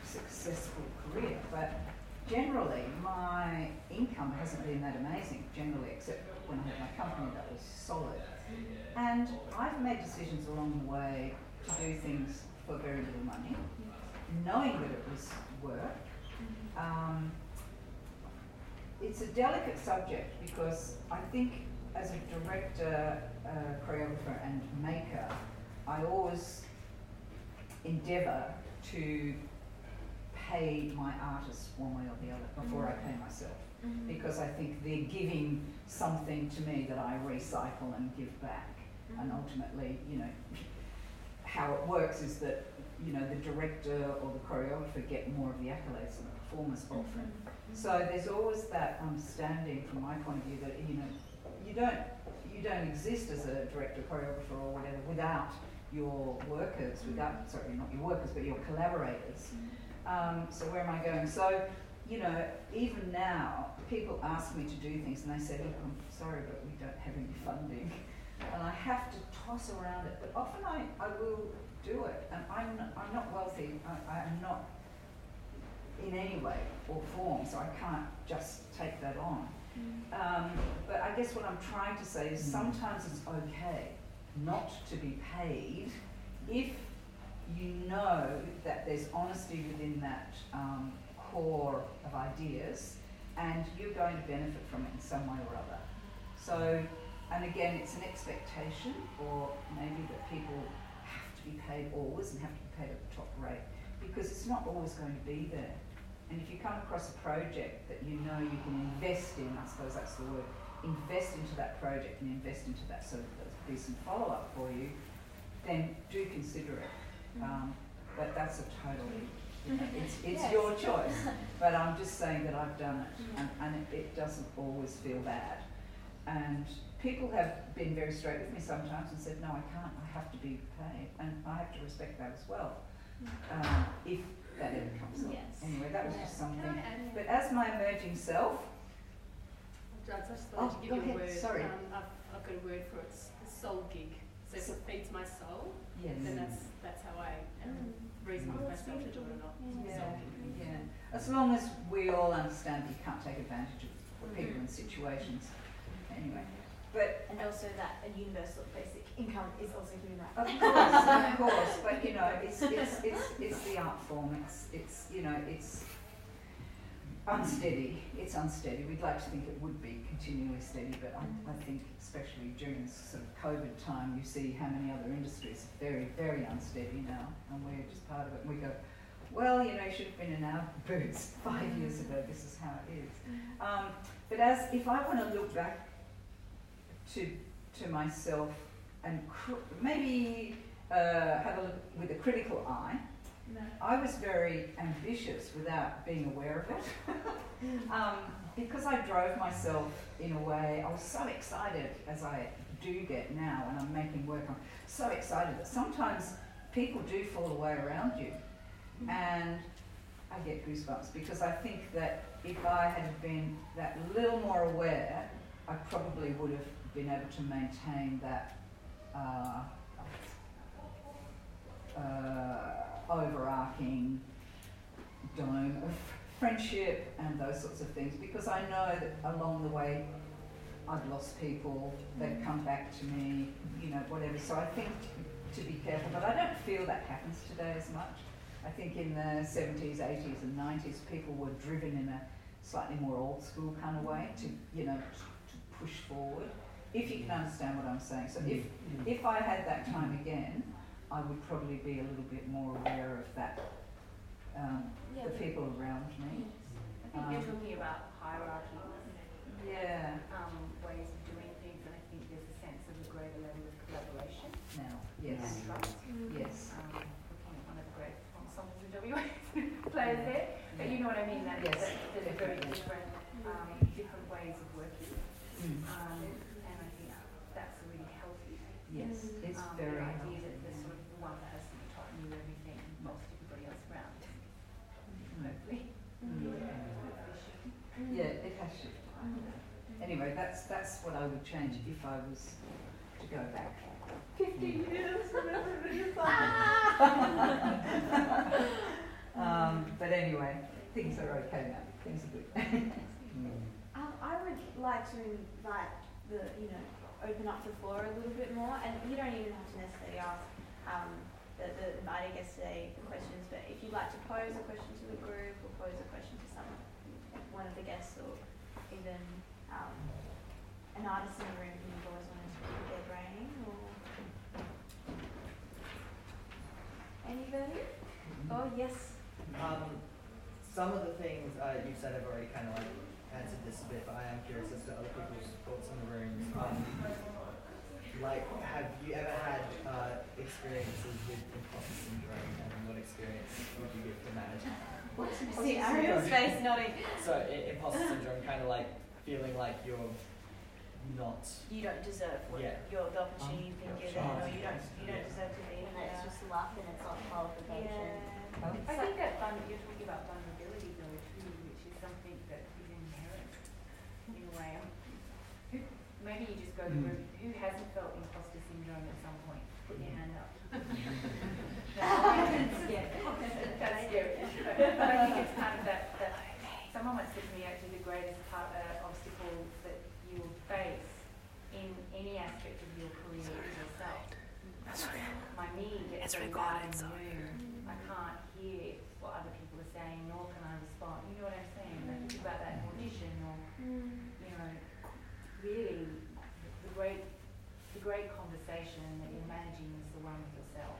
successful career but generally my income hasn't been that amazing generally except when I had my company that was solid. And I've made decisions along the way to do things for very little money knowing that it was work um, it's a delicate subject because I think as a director, uh, choreographer, and maker, I always endeavour to pay my artists one way or the other before I pay myself. Because I think they're giving something to me that I recycle and give back. And ultimately, you know, how it works is that, you know, the director or the choreographer get more of the accolades than the performers mm-hmm. often. So there's always that understanding from my point of view that you know you don't you don't exist as a director, choreographer, or whatever without your workers, mm-hmm. without sorry not your workers but your collaborators. Mm-hmm. Um, so where am I going? So you know, even now, people ask me to do things and they say, look, I'm sorry, but we don't have any funding. And I have to toss around it, but often I, I will do it. And I'm, not- I'm not wealthy, I, I am not in any way or form, so I can't just take that on. Um, but I guess what I'm trying to say is sometimes it's okay not to be paid if you know that there's honesty within that um, core of ideas and you're going to benefit from it in some way or other. So, and again, it's an expectation or maybe that people have to be paid always and have to be paid at the top rate because it's not always going to be there. And if you come across a project that you know you can invest in, I suppose that's the word, invest into that project and invest into that so that there's some follow up for you, then do consider it. Um, but that's a totally, you know, it's, it's Yes. your choice. But I'm just saying that I've done it and, and it, it doesn't always feel bad. And people have been very straight with me sometimes and said, no, I can't, I have to be paid. And I have to respect that as well, um, if that ever comes up. Yes. Anyway, that was just Can something. Add? But as my emerging self, I just Oh, wanted to give go you a ahead, word. sorry. Um, I've, I've got a word for it. It's a soul gig. So if it feeds my soul, yes. then that's that's how I um, reason with myself to do it or not. Yeah, Soul gig. yeah. As long as we all understand that you can't take advantage of people in situations. Anyway, but And also that a universal basic income is also human of right. course, of course, but you know, it's it's it's it's the art form. It's it's you know, it's unsteady. It's unsteady. We'd like to think it would be continually steady, but I, I mm-hmm. think especially during this sort of COVID time, you see how many other industries are very very unsteady now, and we're just part of it. And we go, well, you know, you should have been in our boots five years mm-hmm. ago. This is how it is. Mm-hmm. Um, but as if I want to look back to to myself and cr- maybe uh, have a look with a critical eye, No. I was very ambitious without being aware of it. um, because I drove myself in a way, I was so excited as I do get now when I'm making work. I'm so excited that sometimes people do fall away around you. And I get goosebumps because I think that if I had been that little more aware, I probably would have been able to maintain that uh, uh, overarching dome of friendship and those sorts of things because I know that along the way I've lost people, they've come back to me, you know, whatever. So I think to be careful, but I don't feel that happens today as much. I think in the 70s, 80s, and 90s, people were driven in a slightly more old school kind of way to, you know, to push forward. If you can understand what I'm saying. So if if I had that time again, I would probably be a little bit more aware of that, um, Yeah, the people around me. I think you're talking about hierarchy, Yeah. um, ways of doing things, and I think there's a sense of a greater level of collaboration. Now, and yes, trust. yes, Um, looking at one of the great ensembles in WA players there, but you know what I mean. That, Yes, that there's very different, um, different ways of working, Mm, um, and I think that's really healthy. Yes, it's um, very the healthy. idea that there's sort of one person who taught knew everything and most everybody else around. Hopefully. Yeah, it has shifted. Anyway, that's that's what I would change if I was to go back. Fifty years, whatever it is. um, but anyway, things are okay now. Things are good. Um, I would like to invite the, you know, open up the floor a little bit more, and you don't even have to necessarily ask um, the, the invited guest today the questions, but if you'd like to pose a question to the group or pose a question to someone, one of the guests, or even um, an artist in the room who you've always wanted to pick their brain, or anybody? Oh yes. Um, some of the things uh, you said I've already kind of like this a bit, but I am curious as to other people's thoughts in the rooms. Um, like, have you ever had uh, experiences with imposter syndrome, and what experience would you give to manage? See Ariel's face nodding. So, i- imposter syndrome, kind of like feeling like you're not. You don't deserve what Yeah. your the opportunity you've been given, or you don't you don't deserve to be And there. it's just luck and it's not qualification. Yeah. Oh. I think that fun, you're talking about vulnerability though too, which is anyway, um, who, maybe you just go to the room, who hasn't felt imposter syndrome at some point? Put your hand up. That's scary. That's scary. But, but I think it's kind of that, that, someone once said to me, actually, the greatest part, uh, obstacle that you will face in any aspect of your career is yourself. My me gets so loud in the room. I can't hear what other people are saying, nor can I respond. You know what I'm saying? Like, think about that audition or, you know, really, the great, great conversation that you're managing is the one with yourself.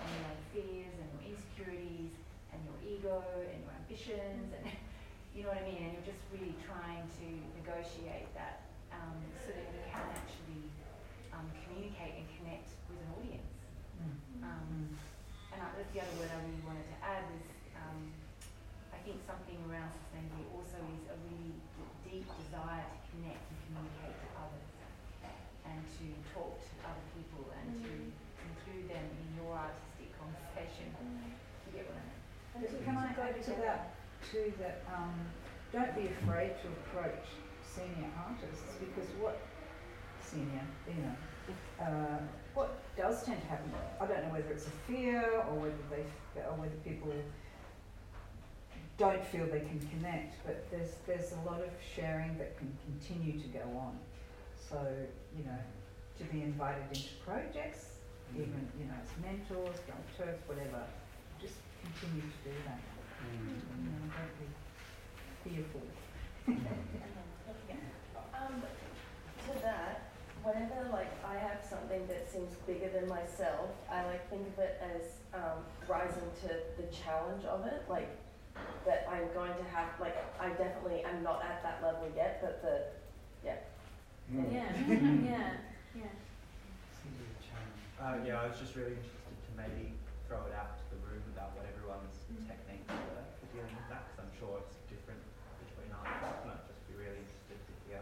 And your own fears and your insecurities and your ego and your ambitions and, you know what I mean? And you're just really trying to negotiate that um, so that you can actually um, communicate and connect with an audience. Um, and I, that's the other word I really wanted to add was um, I think something around sustainability also is a really deep desire to connect and communicate to others and to talk to other people and to include them in your artistic conversation. You get what I mean? And can to that, too, that, um, don't be afraid to approach senior artists, because what, senior, you know, uh, what does tend to happen, I don't know whether it's a fear, or whether they, or whether people don't feel they can connect, but there's, there's a lot of sharing that can continue to go on. So, you know, to be invited into projects, even, you know, as mentors, dramaturgs, whatever, just continue to do that. You know, don't be fearful. Um, to that, whenever like I have something that seems bigger than myself, I like think of it as um, rising to the challenge of it. Like that I'm going to have like I definitely am not at that level yet, but the yeah. Yeah, yeah, yeah. Uh, yeah, I was just really interested to maybe throw it out to the room about what everyone's techniques were for dealing with that, because I'm sure it's different between artists, and I'd just be really interested to hear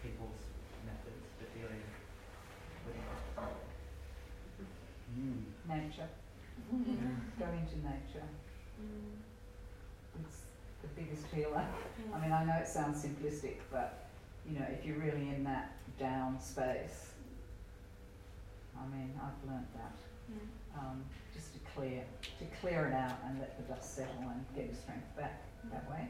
people's methods for dealing with it. Nature. Go into nature. It's the biggest healer. I mean, I know it sounds simplistic, but you know, if you're really in that down space, I mean, I've learnt that. Um, just to clear, to clear it out and let the dust settle and get your strength back that way.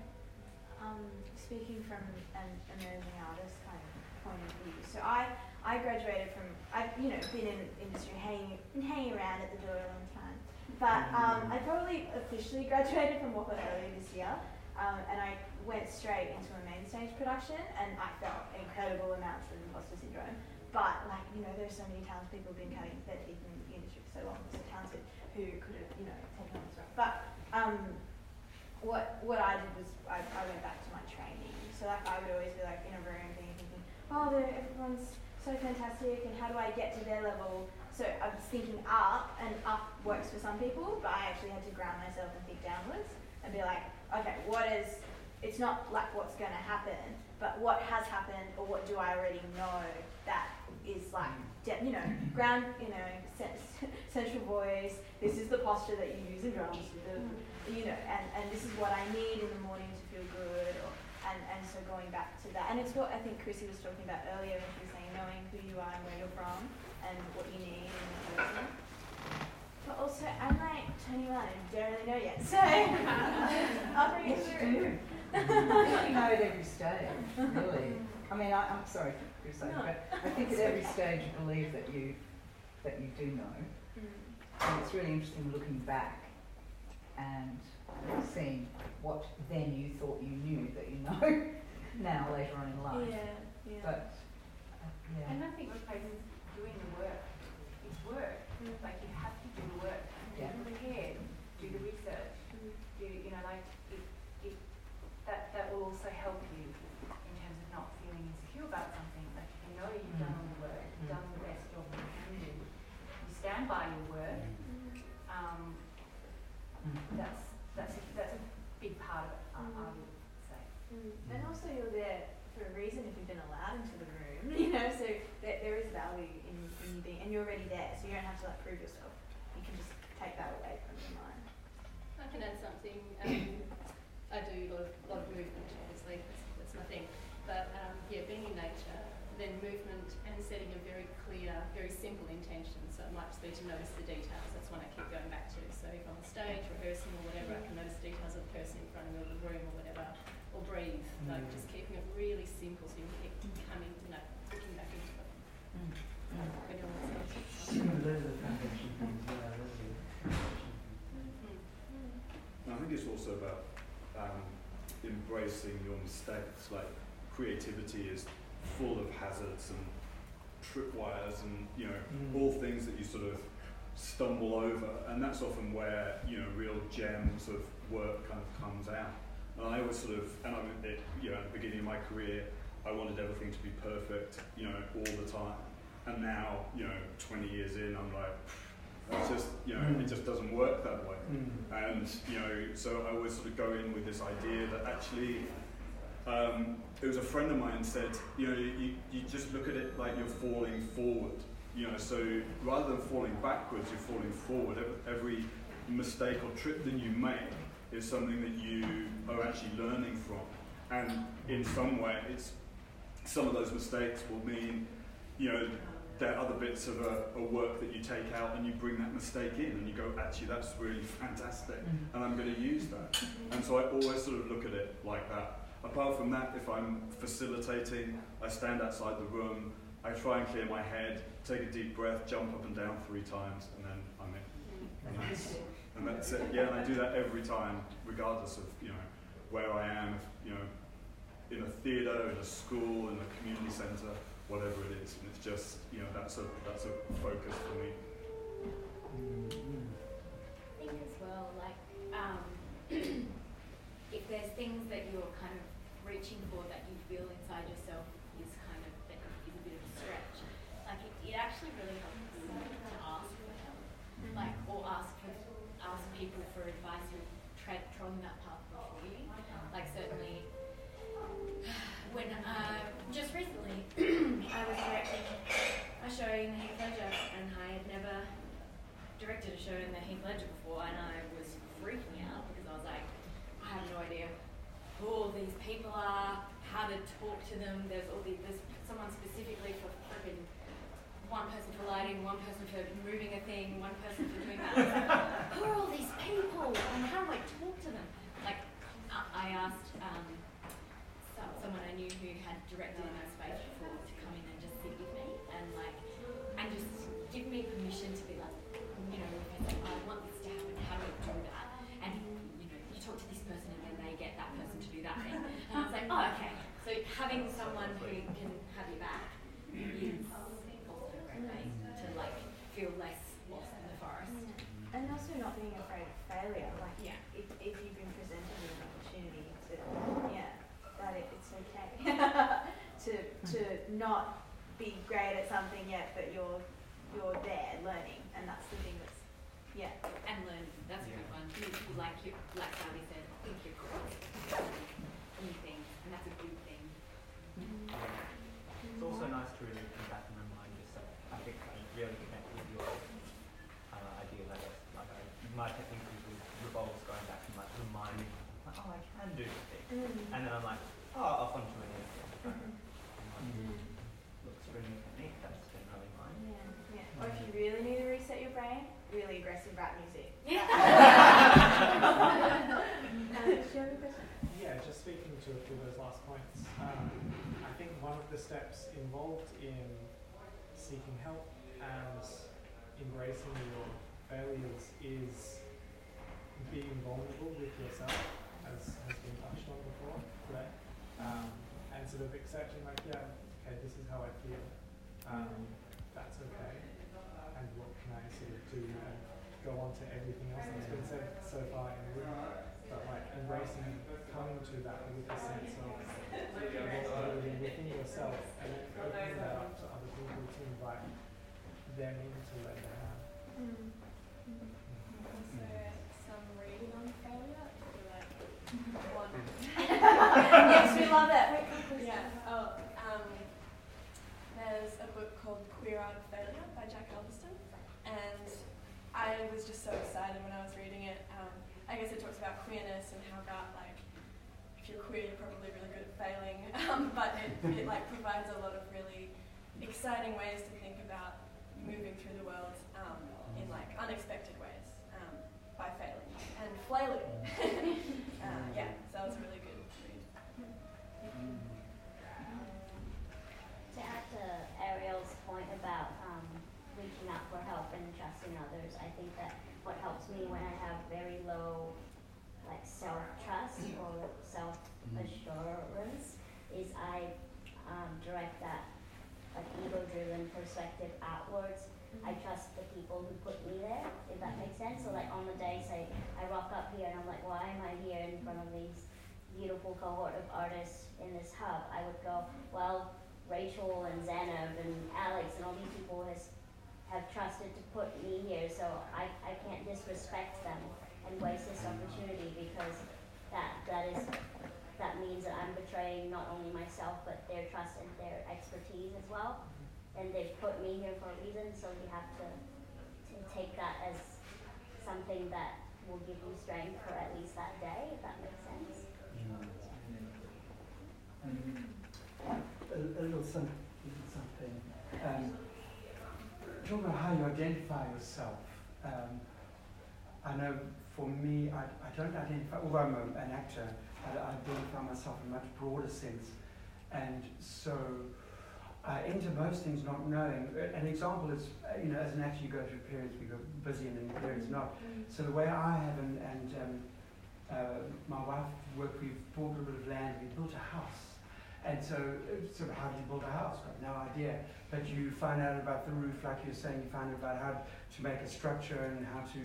um, speaking from an emerging artist kind of point of view. So I, I graduated from, I've, you know, been in industry, hanging, hanging around at the door a long time. But um, I probably officially graduated from WAAPA earlier this year. Um, and I went straight into a main stage production and I felt incredible amounts of imposter syndrome. But like, you know, there's so many talented people who've been cutting their teeth in the industry for so long, so talented, who could have, you know, taken on this role. But um, what what I did was I, I went back to my training. So like I would always be like in a room thinking, oh, everyone's so fantastic, and how do I get to their level? So I was thinking up, and up works for some people, but I actually had to ground myself and think downwards and be like, okay, what is? It's not like what's going to happen, but what has happened, or what do I already know that is like, you know, ground, you know, cen- central voice. This is the posture that you use in drums. Mm. You know, and, and this is what I need in the morning to feel good, or, and, and so going back to that. And it's what I think Chrissy was talking about earlier when she was knowing who you are and where you're from and what you need in the person. But also, I'm like 21 and don't really know yet, so I'll bring Yes, you through. you know at every stage, really. I mean, I, I'm sorry to say, No. but I think at every stage you believe that you that you do know. Mm. And it's really interesting looking back and seeing what then you thought you knew that you know now later on in life. Yeah, yeah. But yeah. And I think is doing the work. It's work. Like you have to do the work. Yeah. Get prepared. Do the research. Do you know like it, it that that will also help you in terms of not feeling insecure about something. Like if you know you've done all the work, you've done the best job you can do. You stand by your work. Um, that's that's a, that's a big part of it. I, I would say. Mm. And also you're there for a reason if you've been allowed into the room, you know, so there, there is value in, in you being, and you're already there, so you don't have to like prove yourself. You can just take that away from your mind. I can add something. Um, I do a lot of, lot of movement, obviously, that's, that's my thing. But then movement and setting a very clear, very simple intention. So it might just be to notice the details. That's one I keep going back to. So if I'm on stage rehearsing or whatever, I can notice details of the person in front of me or the room or whatever, or breathe. Like just keeping it really simple so you can keep coming, you know, looking back into it. If anyone wants to Those are the foundation things, yeah, those are the foundation things. Mm. And I think it's also about um, embracing your mistakes. Like creativity is full of hazards and tripwires and you know Mm. all things that you sort of stumble over, and that's often where you know real gems of work kind of comes out. And I always sort of, and I'm at, you know at the beginning of my career, I wanted everything to be perfect, you know, all the time. And now, you know, 20 years in, I'm like, that's just, you know, it just doesn't work that way. Mm. And you know, so I always sort of go in with this idea that actually, um, it was a friend of mine said, you know, you, you just look at it like you're falling forward. You know, so rather than falling backwards, you're falling forward. Every, every mistake or trip that you make is something that you are actually learning from. And in some way, it's some of those mistakes will mean, you know, there are other bits of a, a work that you take out and you bring that mistake in and you go, actually, that's really fantastic, mm-hmm. and I'm going to use that. Mm-hmm. And so I always sort of look at it like that. Apart from that, if I'm facilitating, I stand outside the room, I try and clear my head, take a deep breath, jump up and down three times, and then I'm in. And that's, and that's it. Yeah, and I do that every time, regardless of you know where I am. If, you know, in a theatre, in a school, in a community centre, whatever it is. And it's just you know that's a that's a focus for me. I think as well, like, um, if there's things that you're kind of reaching for that you feel inside yourself is kind of, that is a bit of a stretch, like, it, it actually really helps to ask for help. Like, or ask for, ask people for advice who've tread, trodden that path before you. Like, certainly, when, uh, just recently, I was directing a show in Heath Ledger, and I had never directed a show in the Heath Ledger before, and I was freaking out because I was like, I have no idea who all these people are, how to talk to them. There's all these, there's someone specifically for freaking one person for lighting, one person for moving a thing, one person for doing that. I was like, who are all these people, and how do I talk to them? Like, I I asked um, some, someone I knew who had directed in that space before to come in and just sit with me and like, and just give me permission to be like, you know, okay, so I want this to happen. How do I do that? And you know, you talk to this person and then they get that person to do that thing. And I was like, oh, okay. So having someone who can have your back is also a great way to like feel less lost in the forest. And also not being afraid of failure. Like, Yeah. if, if you've been presented with an opportunity to, yeah, that it, it's okay to to not be great at something yet, but you're you're there learning, and that's the thing that's, yeah. And learn. That's a good one. You, you like you like Sally said, think you're cool. New things, and that's a good thing. It's also nice to really come back and remind yourself. I think I really connect with your uh, ideas, I guess. Like I, my technique usually revolves going back and like reminding myself, like, oh, I can do this thing. And then I'm like, oh, off onto a new thing. Mm. Looks really technique, that's generally mine. Yeah, yeah. Or if you really need to reset your brain, really aggressive rap music. Uh, do you have a question? Yeah, just speaking to a few of those last points, um, I think one of the steps involved in seeking help and embracing your failures is being vulnerable with yourself, as has been touched on before today, um, and sort of accepting like, yeah, okay, this is how I feel, um, that's okay, and what can I sort of do and go on to everything else that's been said so far in the room, but like embracing, coming to that with a sense of vulnerability within yourself, and opening that up to other people to invite them in to let them out. Also, some reading on failure. Like one. yes, we love that. Yeah. Oh, um, there's a book called Queer Art of Failure by Jack Halberstam, and I was just so excited when I was reading it. Um, I guess it talks about queerness and how about like if you're queer, you're probably really good at failing, um, but it, it like provides a lot of really exciting ways to think about moving through the world um, in like unexpected ways um, by failing and flailing. uh, yeah, so that was a really good read. To add to Ariel's point about um, reaching out for help and trusting others, I think that what helps me when I have very low like self-trust or self-assurance is I um, direct that like ego-driven perspective outwards. Mm-hmm. I trust the people who put me there, if that makes sense. So like on the day, say I rock up here and I'm like, why am I here in front of these beautiful cohort of artists in this hub? I would go, well, Rachel and Zainab and Alex and all these people has have trusted to put me here, so I, I can't disrespect them and waste this opportunity because that that is that means that I'm betraying not only myself but their trust and their expertise as well. And they've put me here for a reason, so we have to, to take that as something that will give you strength for at least that day, if that makes sense. A, a little some, little something. Um, talk about how you identify yourself. Um, I know for me, I, I don't identify, although I'm a, an actor, I, identify myself in a much broader sense. And so I enter most things not knowing. An example is, uh, you know, as an actor, you go through periods where you're busy and then periods not. So the way I have, and, and um, uh, my wife worked, we've bought a bit of land, we built a house. And so, uh, sort of, how do you build a house? Got no idea. But you find out about the roof, like you're saying, you find out about how to make a structure and how to,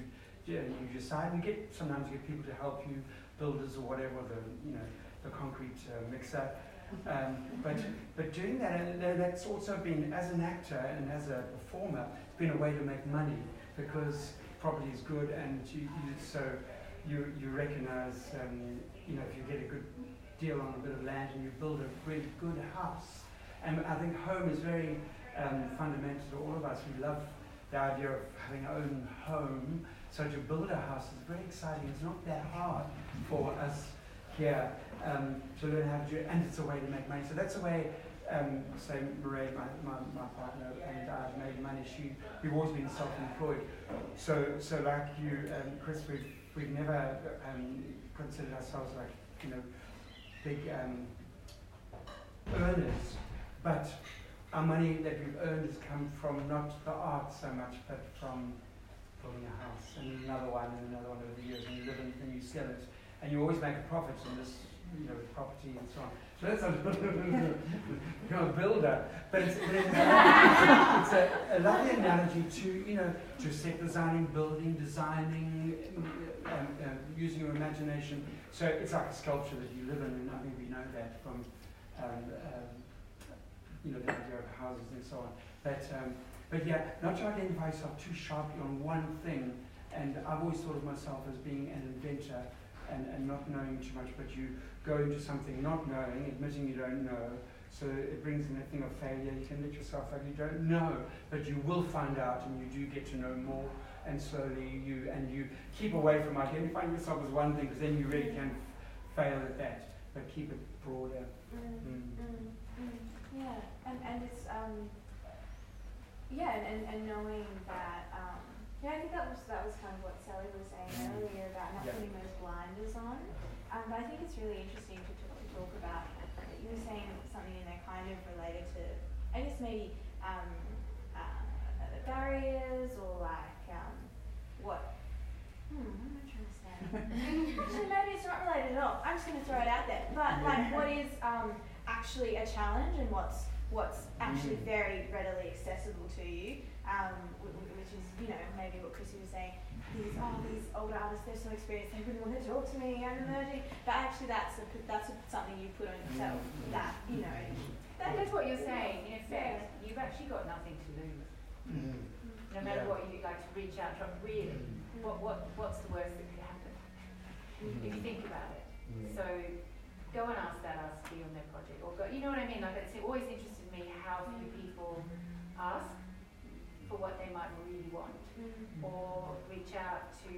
and you decide. And get sometimes you get people to help you, builders or whatever, the you know, the concrete uh, mixer. Um, but but doing that, and that's also been as an actor and as a performer, it's been a way to make money because property is good, and you, you so you you recognise, um, you know, if you get a good deal on a bit of land and you build a really good house. And I think home is very um, fundamental to all of us. We love the idea of having our own home. So to build a house is very exciting. It's not that hard for us here um, to learn how to do it, and it's a way to make money. So that's a way, um, say, Marie, my, my, my partner, and I have made money. She, we've always been self-employed. So, so like you, um, Chris, we've, we've never um, considered ourselves like, you know, big um, earners, but our money that we've earned has come from not the art so much, but from building a house and another one and another one over the years, and you live in and you sell it, and you always make a profit in this, you know, property and so on. So that's a a builder, but it's, but it's, it's a, a, lovely analogy to you know to set designing, building, designing, um, uh, using your imagination so it's like a sculpture that you live in, and I think we know that from um, um, you know the idea of houses and so on. But um, but yeah, not to identify yourself too sharply on one thing. And I've always thought of myself as being an inventor and, and not knowing too much. But you go into something not knowing, admitting you don't know. So it brings in a thing of failure. You can let yourself out, You don't know, but you will find out, and you do get to know more and slowly you and you keep away from identifying yourself as one thing because then you really can fail at that but keep it broader mm, mm. Mm, mm. yeah and, and it's um, yeah and, and knowing that um, yeah I think that was that was kind of what Sally was saying mm. earlier about not yeah. putting those blinders on um, but I think it's really interesting to, to, to talk about you were saying something in there kind of related to I guess maybe um, uh, barriers or like um, what? Hmm, what am I trying to say? actually, maybe it's not related at all. I'm just going to throw it out there. But like, what is um, actually a challenge and what's what's actually mm. very readily accessible to you, um, which is you know maybe what Chrissy was saying. These oh these old artists they're so experienced they wouldn't want to talk to me. I'm emerging, but actually that's a, that's a, something you put on yourself. Mm. That you know. That's what you're saying. In effect, you've actually got nothing to lose. Mm no matter yeah. what you like to reach out from really mm. what, what what's the worst that could happen mm. if you think about it mm. so go and ask that artist to be on their project or go you know what I mean like it's always interested me how few people ask for what they might really want or reach out to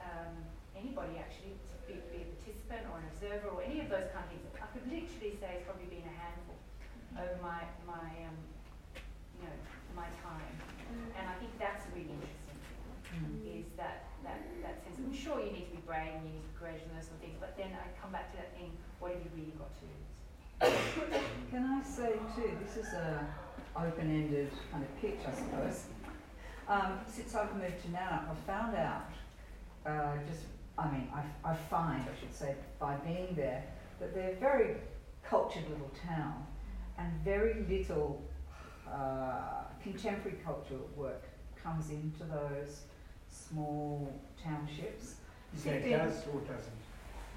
um, anybody actually to be, be, a participant or an observer or any of those kind of things I could literally say it's probably been a handful over my my um, you know, my time. And I think that's really interesting thing, is that, that, that sense of, sure, you need to be brave and you need to be courageous and those sort of things, but then I come back to that thing, what have you really got to? Can I say too, this is a open-ended kind of pitch, I suppose. Um, since I've moved to Nannup, I've found out, uh, just, I mean, I, I find, I should say, by being there, that they're a very cultured little town and very little uh, contemporary cultural work comes into those small townships. You say it does or doesn't?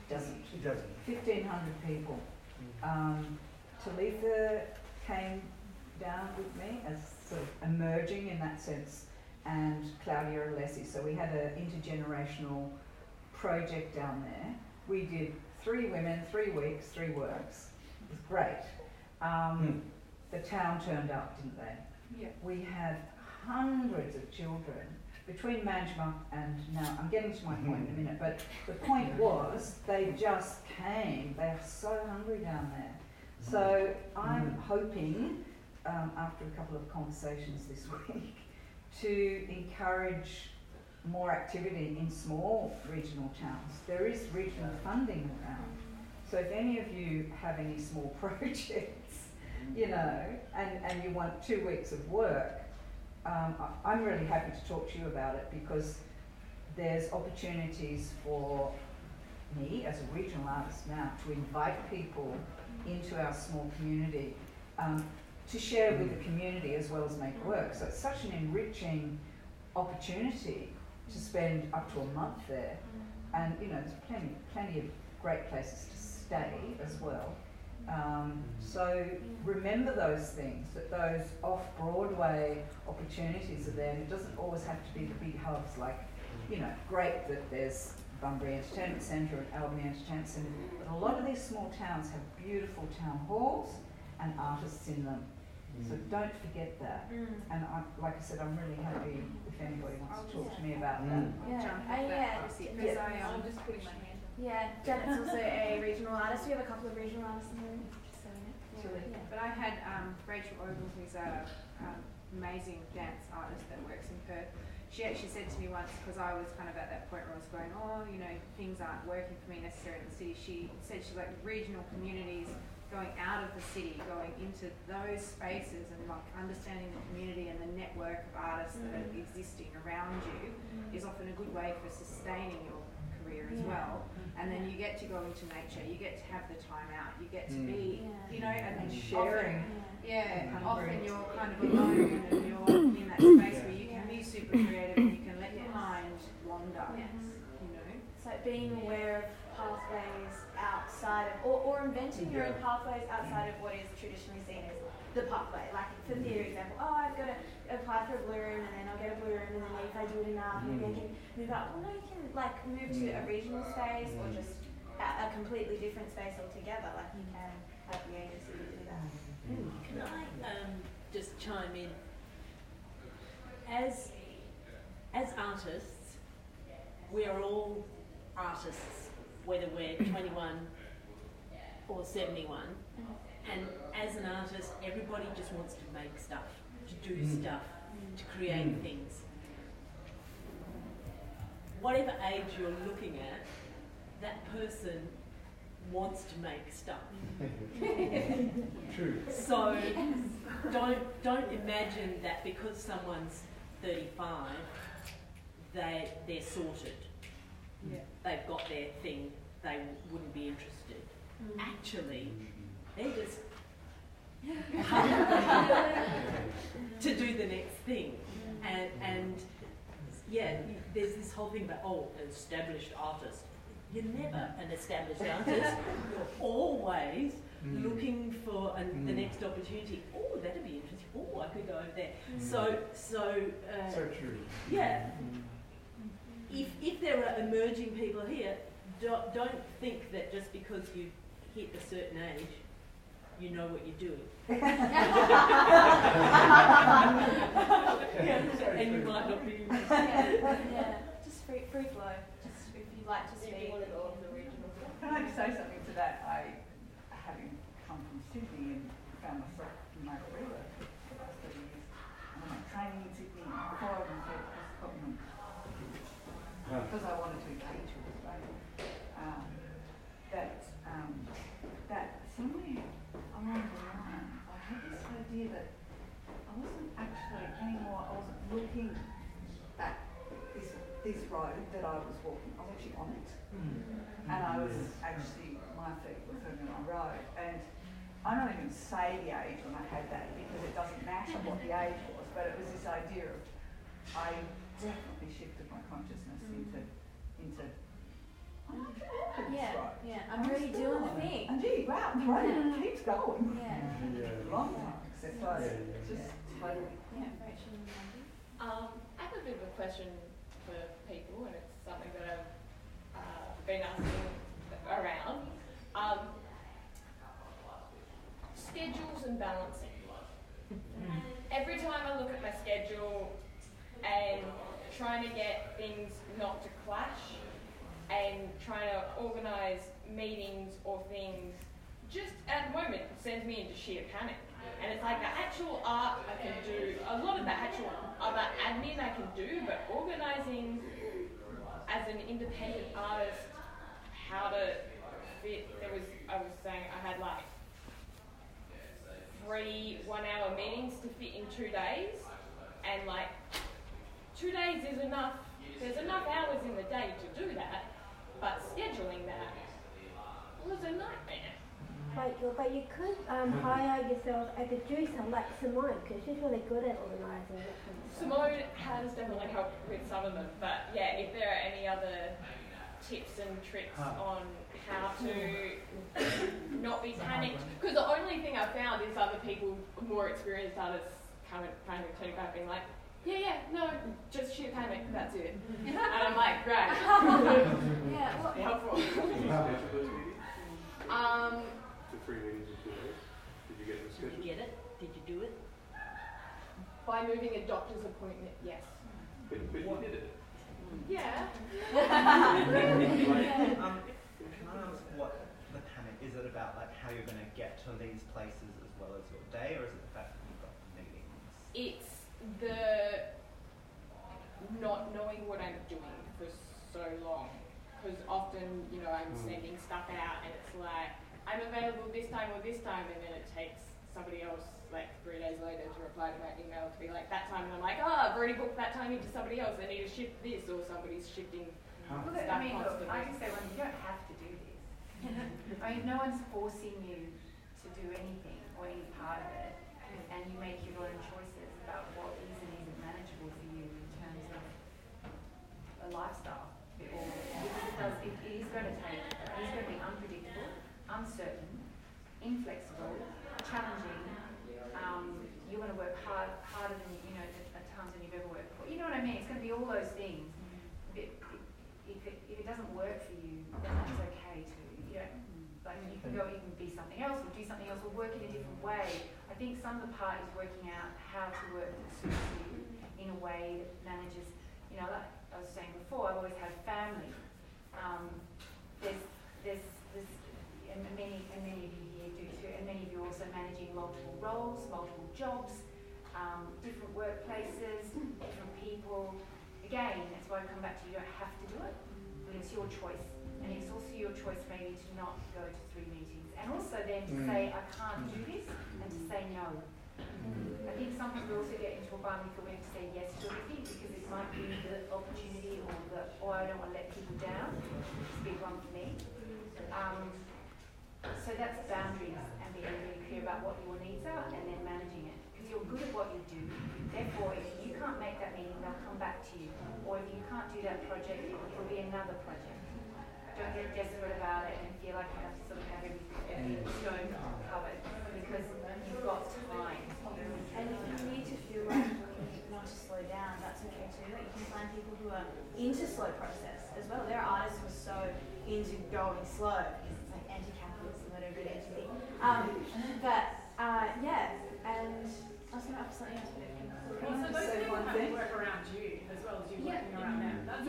Doesn't. It doesn't. 1,500 people. Um, Talitha came down with me as sort of emerging in that sense, and Claudia Alessi. So we had an intergenerational project down there. We did three women, three weeks, three works. It was great. Um, The town turned up, didn't they? Yeah. We had hundreds of children between Manjimup and Nannup. I'm getting to my mm-hmm. point in a minute, but the point was they just came. They are so hungry down there. So mm-hmm. I'm mm-hmm. hoping, um, after a couple of conversations this week, to encourage more activity in small regional towns. There is regional funding around. So if any of you have any small projects, you know, and, and you want two weeks of work, um, I'm really happy to talk to you about it because there's opportunities for me as a regional artist now to invite people into our small community um, to share with the community as well as make work. So it's such an enriching opportunity to spend up to a month there. And you know, there's plenty, plenty of great places to stay as well. Um, so remember those things, that those off-Broadway opportunities are there, and it doesn't always have to be the big hubs like, you know, great that there's Bunbury Entertainment Centre and Albany Entertainment Centre, but a lot of these small towns have beautiful town halls and artists in them. So don't forget that. Mm. And I, like I said, I'm really happy if anybody wants to talk to me about that. Yeah, Jump uh, off yeah, policy, 'cause yeah. I, I'm just putting my hand up. Yeah, Janet's also a regional artist. We have a couple of regional artists in the room. So you know. Yeah. But I had um, Rachel Ogle, who's a um, amazing dance artist that works in Perth. She actually said to me once, because I was kind of at that point where I was going, oh, you know, things aren't working for me necessarily in the city. She said she's like regional communities going out of the city, going into those spaces and like understanding the community and the network of artists that are existing around you is often a good way for sustaining your career as Yeah. well. And then you get to go into nature, you get to have the time out, you get to Mm. be, Yeah. you know, and, And often- sharing. yeah, and often you're kind of alone and you're in that space where you can be super creative and you can let your mind wander. Yes. You know. It's like being aware of pathways outside of, or, or inventing your own pathways outside of what is traditionally seen as the pathway. Like for theory example, oh, I've got to apply for a blue room and then I'll get a blue room and then if I do it enough, maybe I mm. can move up. Well, no, you can like move to a regional space or mm. just a, a completely different space altogether. Like you can have the agency to do that. Mm. Can I um, just chime in? As as artists, we are all artists, whether we're 21 or 71. And as an artist, everybody just wants to make stuff, to do Mm. stuff, to create Mm. things. Whatever age you're looking at, that person wants to make stuff. True. So don't don't imagine that because someone's 35, they they're sorted. Yeah. They've got their thing. They wouldn't be interested. Actually, they're just to do the next thing, and and yeah, there's this whole thing about oh, established artist. You're never an established artist. You're always Mm. looking for an, the Mm. next opportunity. Oh, that'd be interesting. Oh, I could go over there. So, so, uh, So true. yeah. If if there are emerging people here, don't, don't think that just because you hit a certain age, you know what you're doing. yeah, and you might not be. yeah, yeah. Just free, free flow. Just if you like to speak. Can I just say something to that? I, having come from Sydney and found myself in my career for the last 30 years, training in Sydney before I went to Scotland because I wanted to engage with Australia. Um, that um, that somewhere along the line, I had this idea that I wasn't actually anymore. I wasn't looking at this this road that I was walking. I was actually on it, hmm. and I was actually my feet were firmly on the road. And I don't even say the age when I had that because it doesn't matter what the age was, but it was this idea of I definitely shifted my consciousness hmm. into into I'm actually on this Yeah, road. yeah, I'm really doing the it. thing. And gee, wow, the road Yeah. keeps going. Yeah. Long time, except I Yeah, yeah, just totally. Yeah, Rachel and Mandy. Um, I have a bit of a question for people, and it's something that I've uh, been asking around. Um, schedules and balancing. Every time I look at my schedule and trying to get things not to clash and trying to organise meetings or things, just at the moment sends me into sheer panic. And it's like the actual art I can do, a lot of the actual other admin I can do, but organising as an independent artist, how to fit, there was, I was saying I had like three one hour meetings to fit in two days, and like two days is enough, there's enough hours in the day to do that, but scheduling that was a nightmare. But, you- but you could um, hire yourself as a juicer like Simone because she's really good at organising it. Simone has definitely helped with some of them, but yeah, if there are any other tips and tricks on how to not be panicked, because the only thing I've found is other people, more experienced artists, kind of kind of turning back being like, yeah, yeah, no, just sheer panic, that's it. and I'm like, great. Yeah, well- helpful. um, To three meetings in two days? Did you get the Did you get it? Did you do it? by moving a doctor's appointment, yes. But, but you did it. Yeah. um, can I ask what the panic is? It about like how you're going to get to these places as well as your day, or is it the fact that you've got the meetings? It's the not knowing what I'm doing for so long. Because often, you know, I'm Mm. sending stuff out and it's like, I'm available this time or this time, and then it takes somebody else like three days later to reply to my email to be like that time, and I'm like, oh, I've already booked that time into somebody else. They need to shift this, or somebody's shifting Well, stuff I mean, look. I can say one, you don't have to do this. I mean, no one's forcing you to do anything or any part of it, and you make your own choices about what is and isn't manageable for you in terms of a lifestyle. It all, it does, it, it is going to take, it is going to be unpredictable, uncertain, inflexible, challenging. Um, you're going to work hard, harder than you know at times than you've ever worked before. You know what I mean? It's going to be all those things. If, if, it, if it doesn't work for you, then that's okay too. You know, like you can go, you can be something else or do something else or work in a different way. I think some of the part is working out how to work that suits you in a way that manages. You know, like I was saying before, I've always had family. Um, there's, there's, there's, and many, and many of you here do too, and many of you are also managing multiple roles, multiple jobs, um, different workplaces, different people. Again, that's why I come back to you don't have to do it, but it's your choice. And it's also your choice maybe to not go to three meetings. And also then to Mm. say, I can't do this, and to say no. I think sometimes we also get into a bind if willing to say yes to everything because it might be the opportunity or the, or I don't want to let people down. It's a big one for me. Um, so that's boundaries and being really clear about what your needs are and then managing it. Because you're good at what you do. Therefore, if you can't make that meeting, they'll come back to you. Or if you can't do that project, it will be another project. Don't get desperate about it and feel like you have to sort of have everything, covered because you've got time. And if you need to feel like not to slow down, that's okay too. You can find people who are into slow process as well. There are artists who are so into going slow because um, but uh, yeah, and I was going to ask something else, so those people have to work around you as well as you yeah. working around them. That's, a,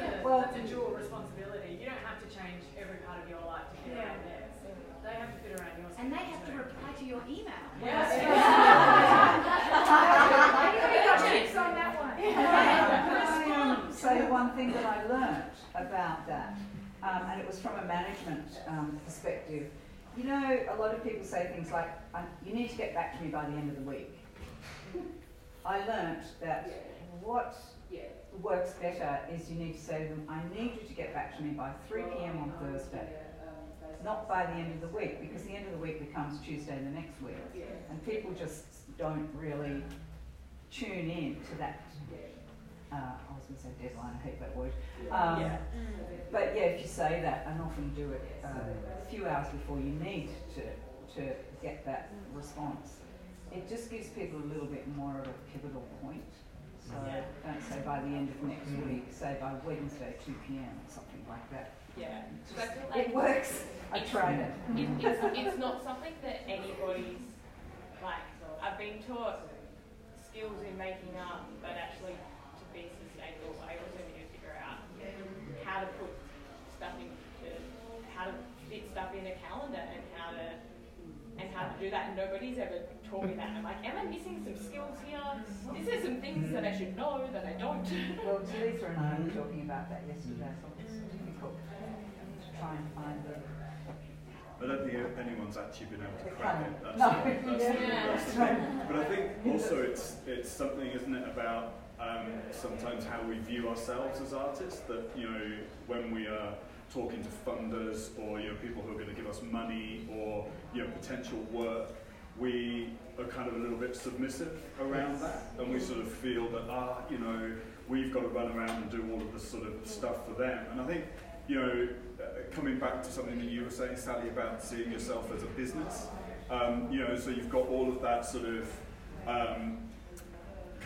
dual responsibility. You don't have to change every part of your life to fit yeah. around theirs. They have to fit around yours. And they have to reply to your email. Yes. so one thing that I learned about that, um, and it was from a management um, perspective, you know, a lot of people say things like, "I- you need to get back to me by the end of the week. I learnt that what works better is you need to say to them, I need you to get back to me by 3 p.m. on Thursday. Not by the end of the week, because the end of the week becomes Tuesday the next week. And people just don't really tune in to that. Uh, I was going to say deadline, I hate that word. Um, Yeah. But yeah, if you say that and often do it uh, a few hours before you need to, to get that response, it just gives people a little bit more of a pivotal point. So Yeah. don't say by the end of next week, say by Wednesday 2 p.m. or something like that. Yeah. Just- But I it works. I it's- tried it. it it's, it's not something that anybody's like. I've been taught skills in making up, but actually to I also need to figure out how to put stuff into how to fit stuff in a calendar and how to and how to do that. And nobody's ever taught me that. I'm like, am I missing some skills here? These are some things that I should know that I don't? Well, Talitha and I were talking about that yesterday, so it's difficult to try and find the. I don't think anyone's actually been able to crack it. That's, No. that's, Yeah. that's That's right. But I think also it's it's something, isn't it, about um, sometimes how we view ourselves as artists. That you know, when we are talking to funders or you know people who are going to give us money or you know potential work, we are kind of a little bit submissive around that, and we sort of feel that ah, you know, we've got to run around and do all of this sort of stuff for them. And I think you know, uh, coming back to something that you were saying, Sally, about seeing yourself as a business. Um, you know, so you've got all of that sort of um,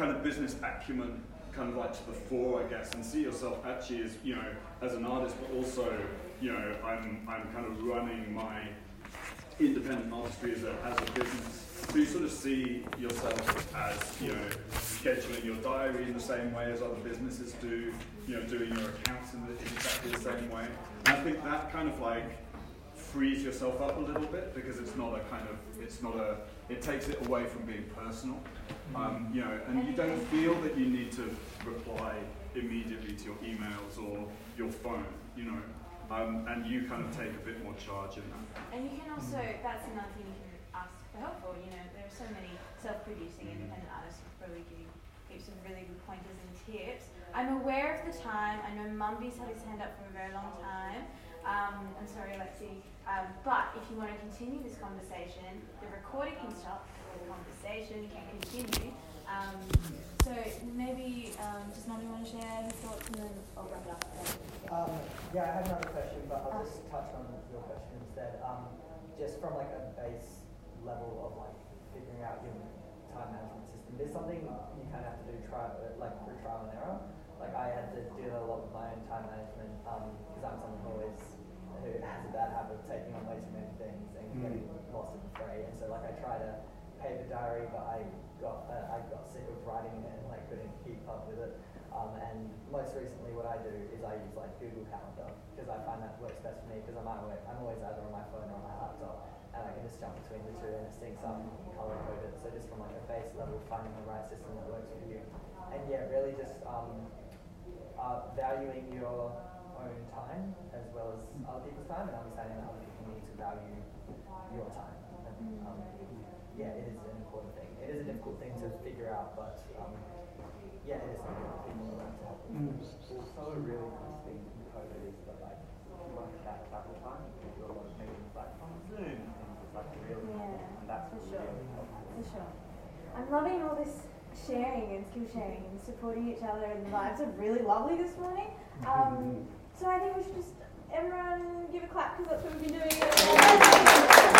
kind of business acumen kind of like to the fore, I guess, and see yourself actually as, you know, as an artist, but also, you know, I'm, I'm kind of running my independent artistry as a, as a business. So you sort of see yourself as, you know, scheduling your diary in the same way as other businesses do, you know, doing your accounts in, the, in exactly the same way. And I think that kind of like frees yourself up a little bit because it's not a kind of, it's not a, it takes it away from being personal. Um, you know, and you don't feel that you need to reply immediately to your emails or your phone, you know, um, and you kind of take a bit more charge in that. And you can also, that's another thing you can ask for help for, you know, there are so many self-producing independent artists who probably give you heaps of really good pointers and tips. I'm aware of the time, I know Mumby's had his hand up for a very long time. Um, I'm sorry, Alexi. Um, but if you want to continue this conversation, the recording can stop, the conversation can continue. Um, so maybe, um, does want to share his thoughts and then I'll wrap it up. Um, yeah, I have another question, but I'll just touch on your question instead. Um, just from like a base level of like figuring out your time management system, there's something you kind of have to do trial, like through trial and error. Like I had to do a lot with my own time management because I'm someone who always who has a bad habit of taking on way too many things and getting lost in the fray. And so like I try to paper diary, but I got uh, I got sick of writing it and like couldn't keep up with it. Um, and most recently, what I do is I use like Google Calendar because I find that works best for me because I'm always, I'm always either on my phone or on my laptop, and I can just jump between the two and it syncs up and color code it. So just from like a base level, finding the right system that works for you, and yeah, really just um, uh, valuing your own time as well as other people's time, and understanding that other people need to value your time. And, um, yeah, it is an important thing. It is a difficult thing to figure out, but um, yeah, it is something that people are around to help. Also, a really nice thing from COVID is that like like that travel time, you can do a lot of meetings like on Zoom and things. It's like really Yeah, and that's for really sure. helpful. For sure. I'm loving all this sharing and skill sharing and supporting each other and the vibes are really lovely this morning. Um, so I think we should just everyone give a clap because that's what we've been doing.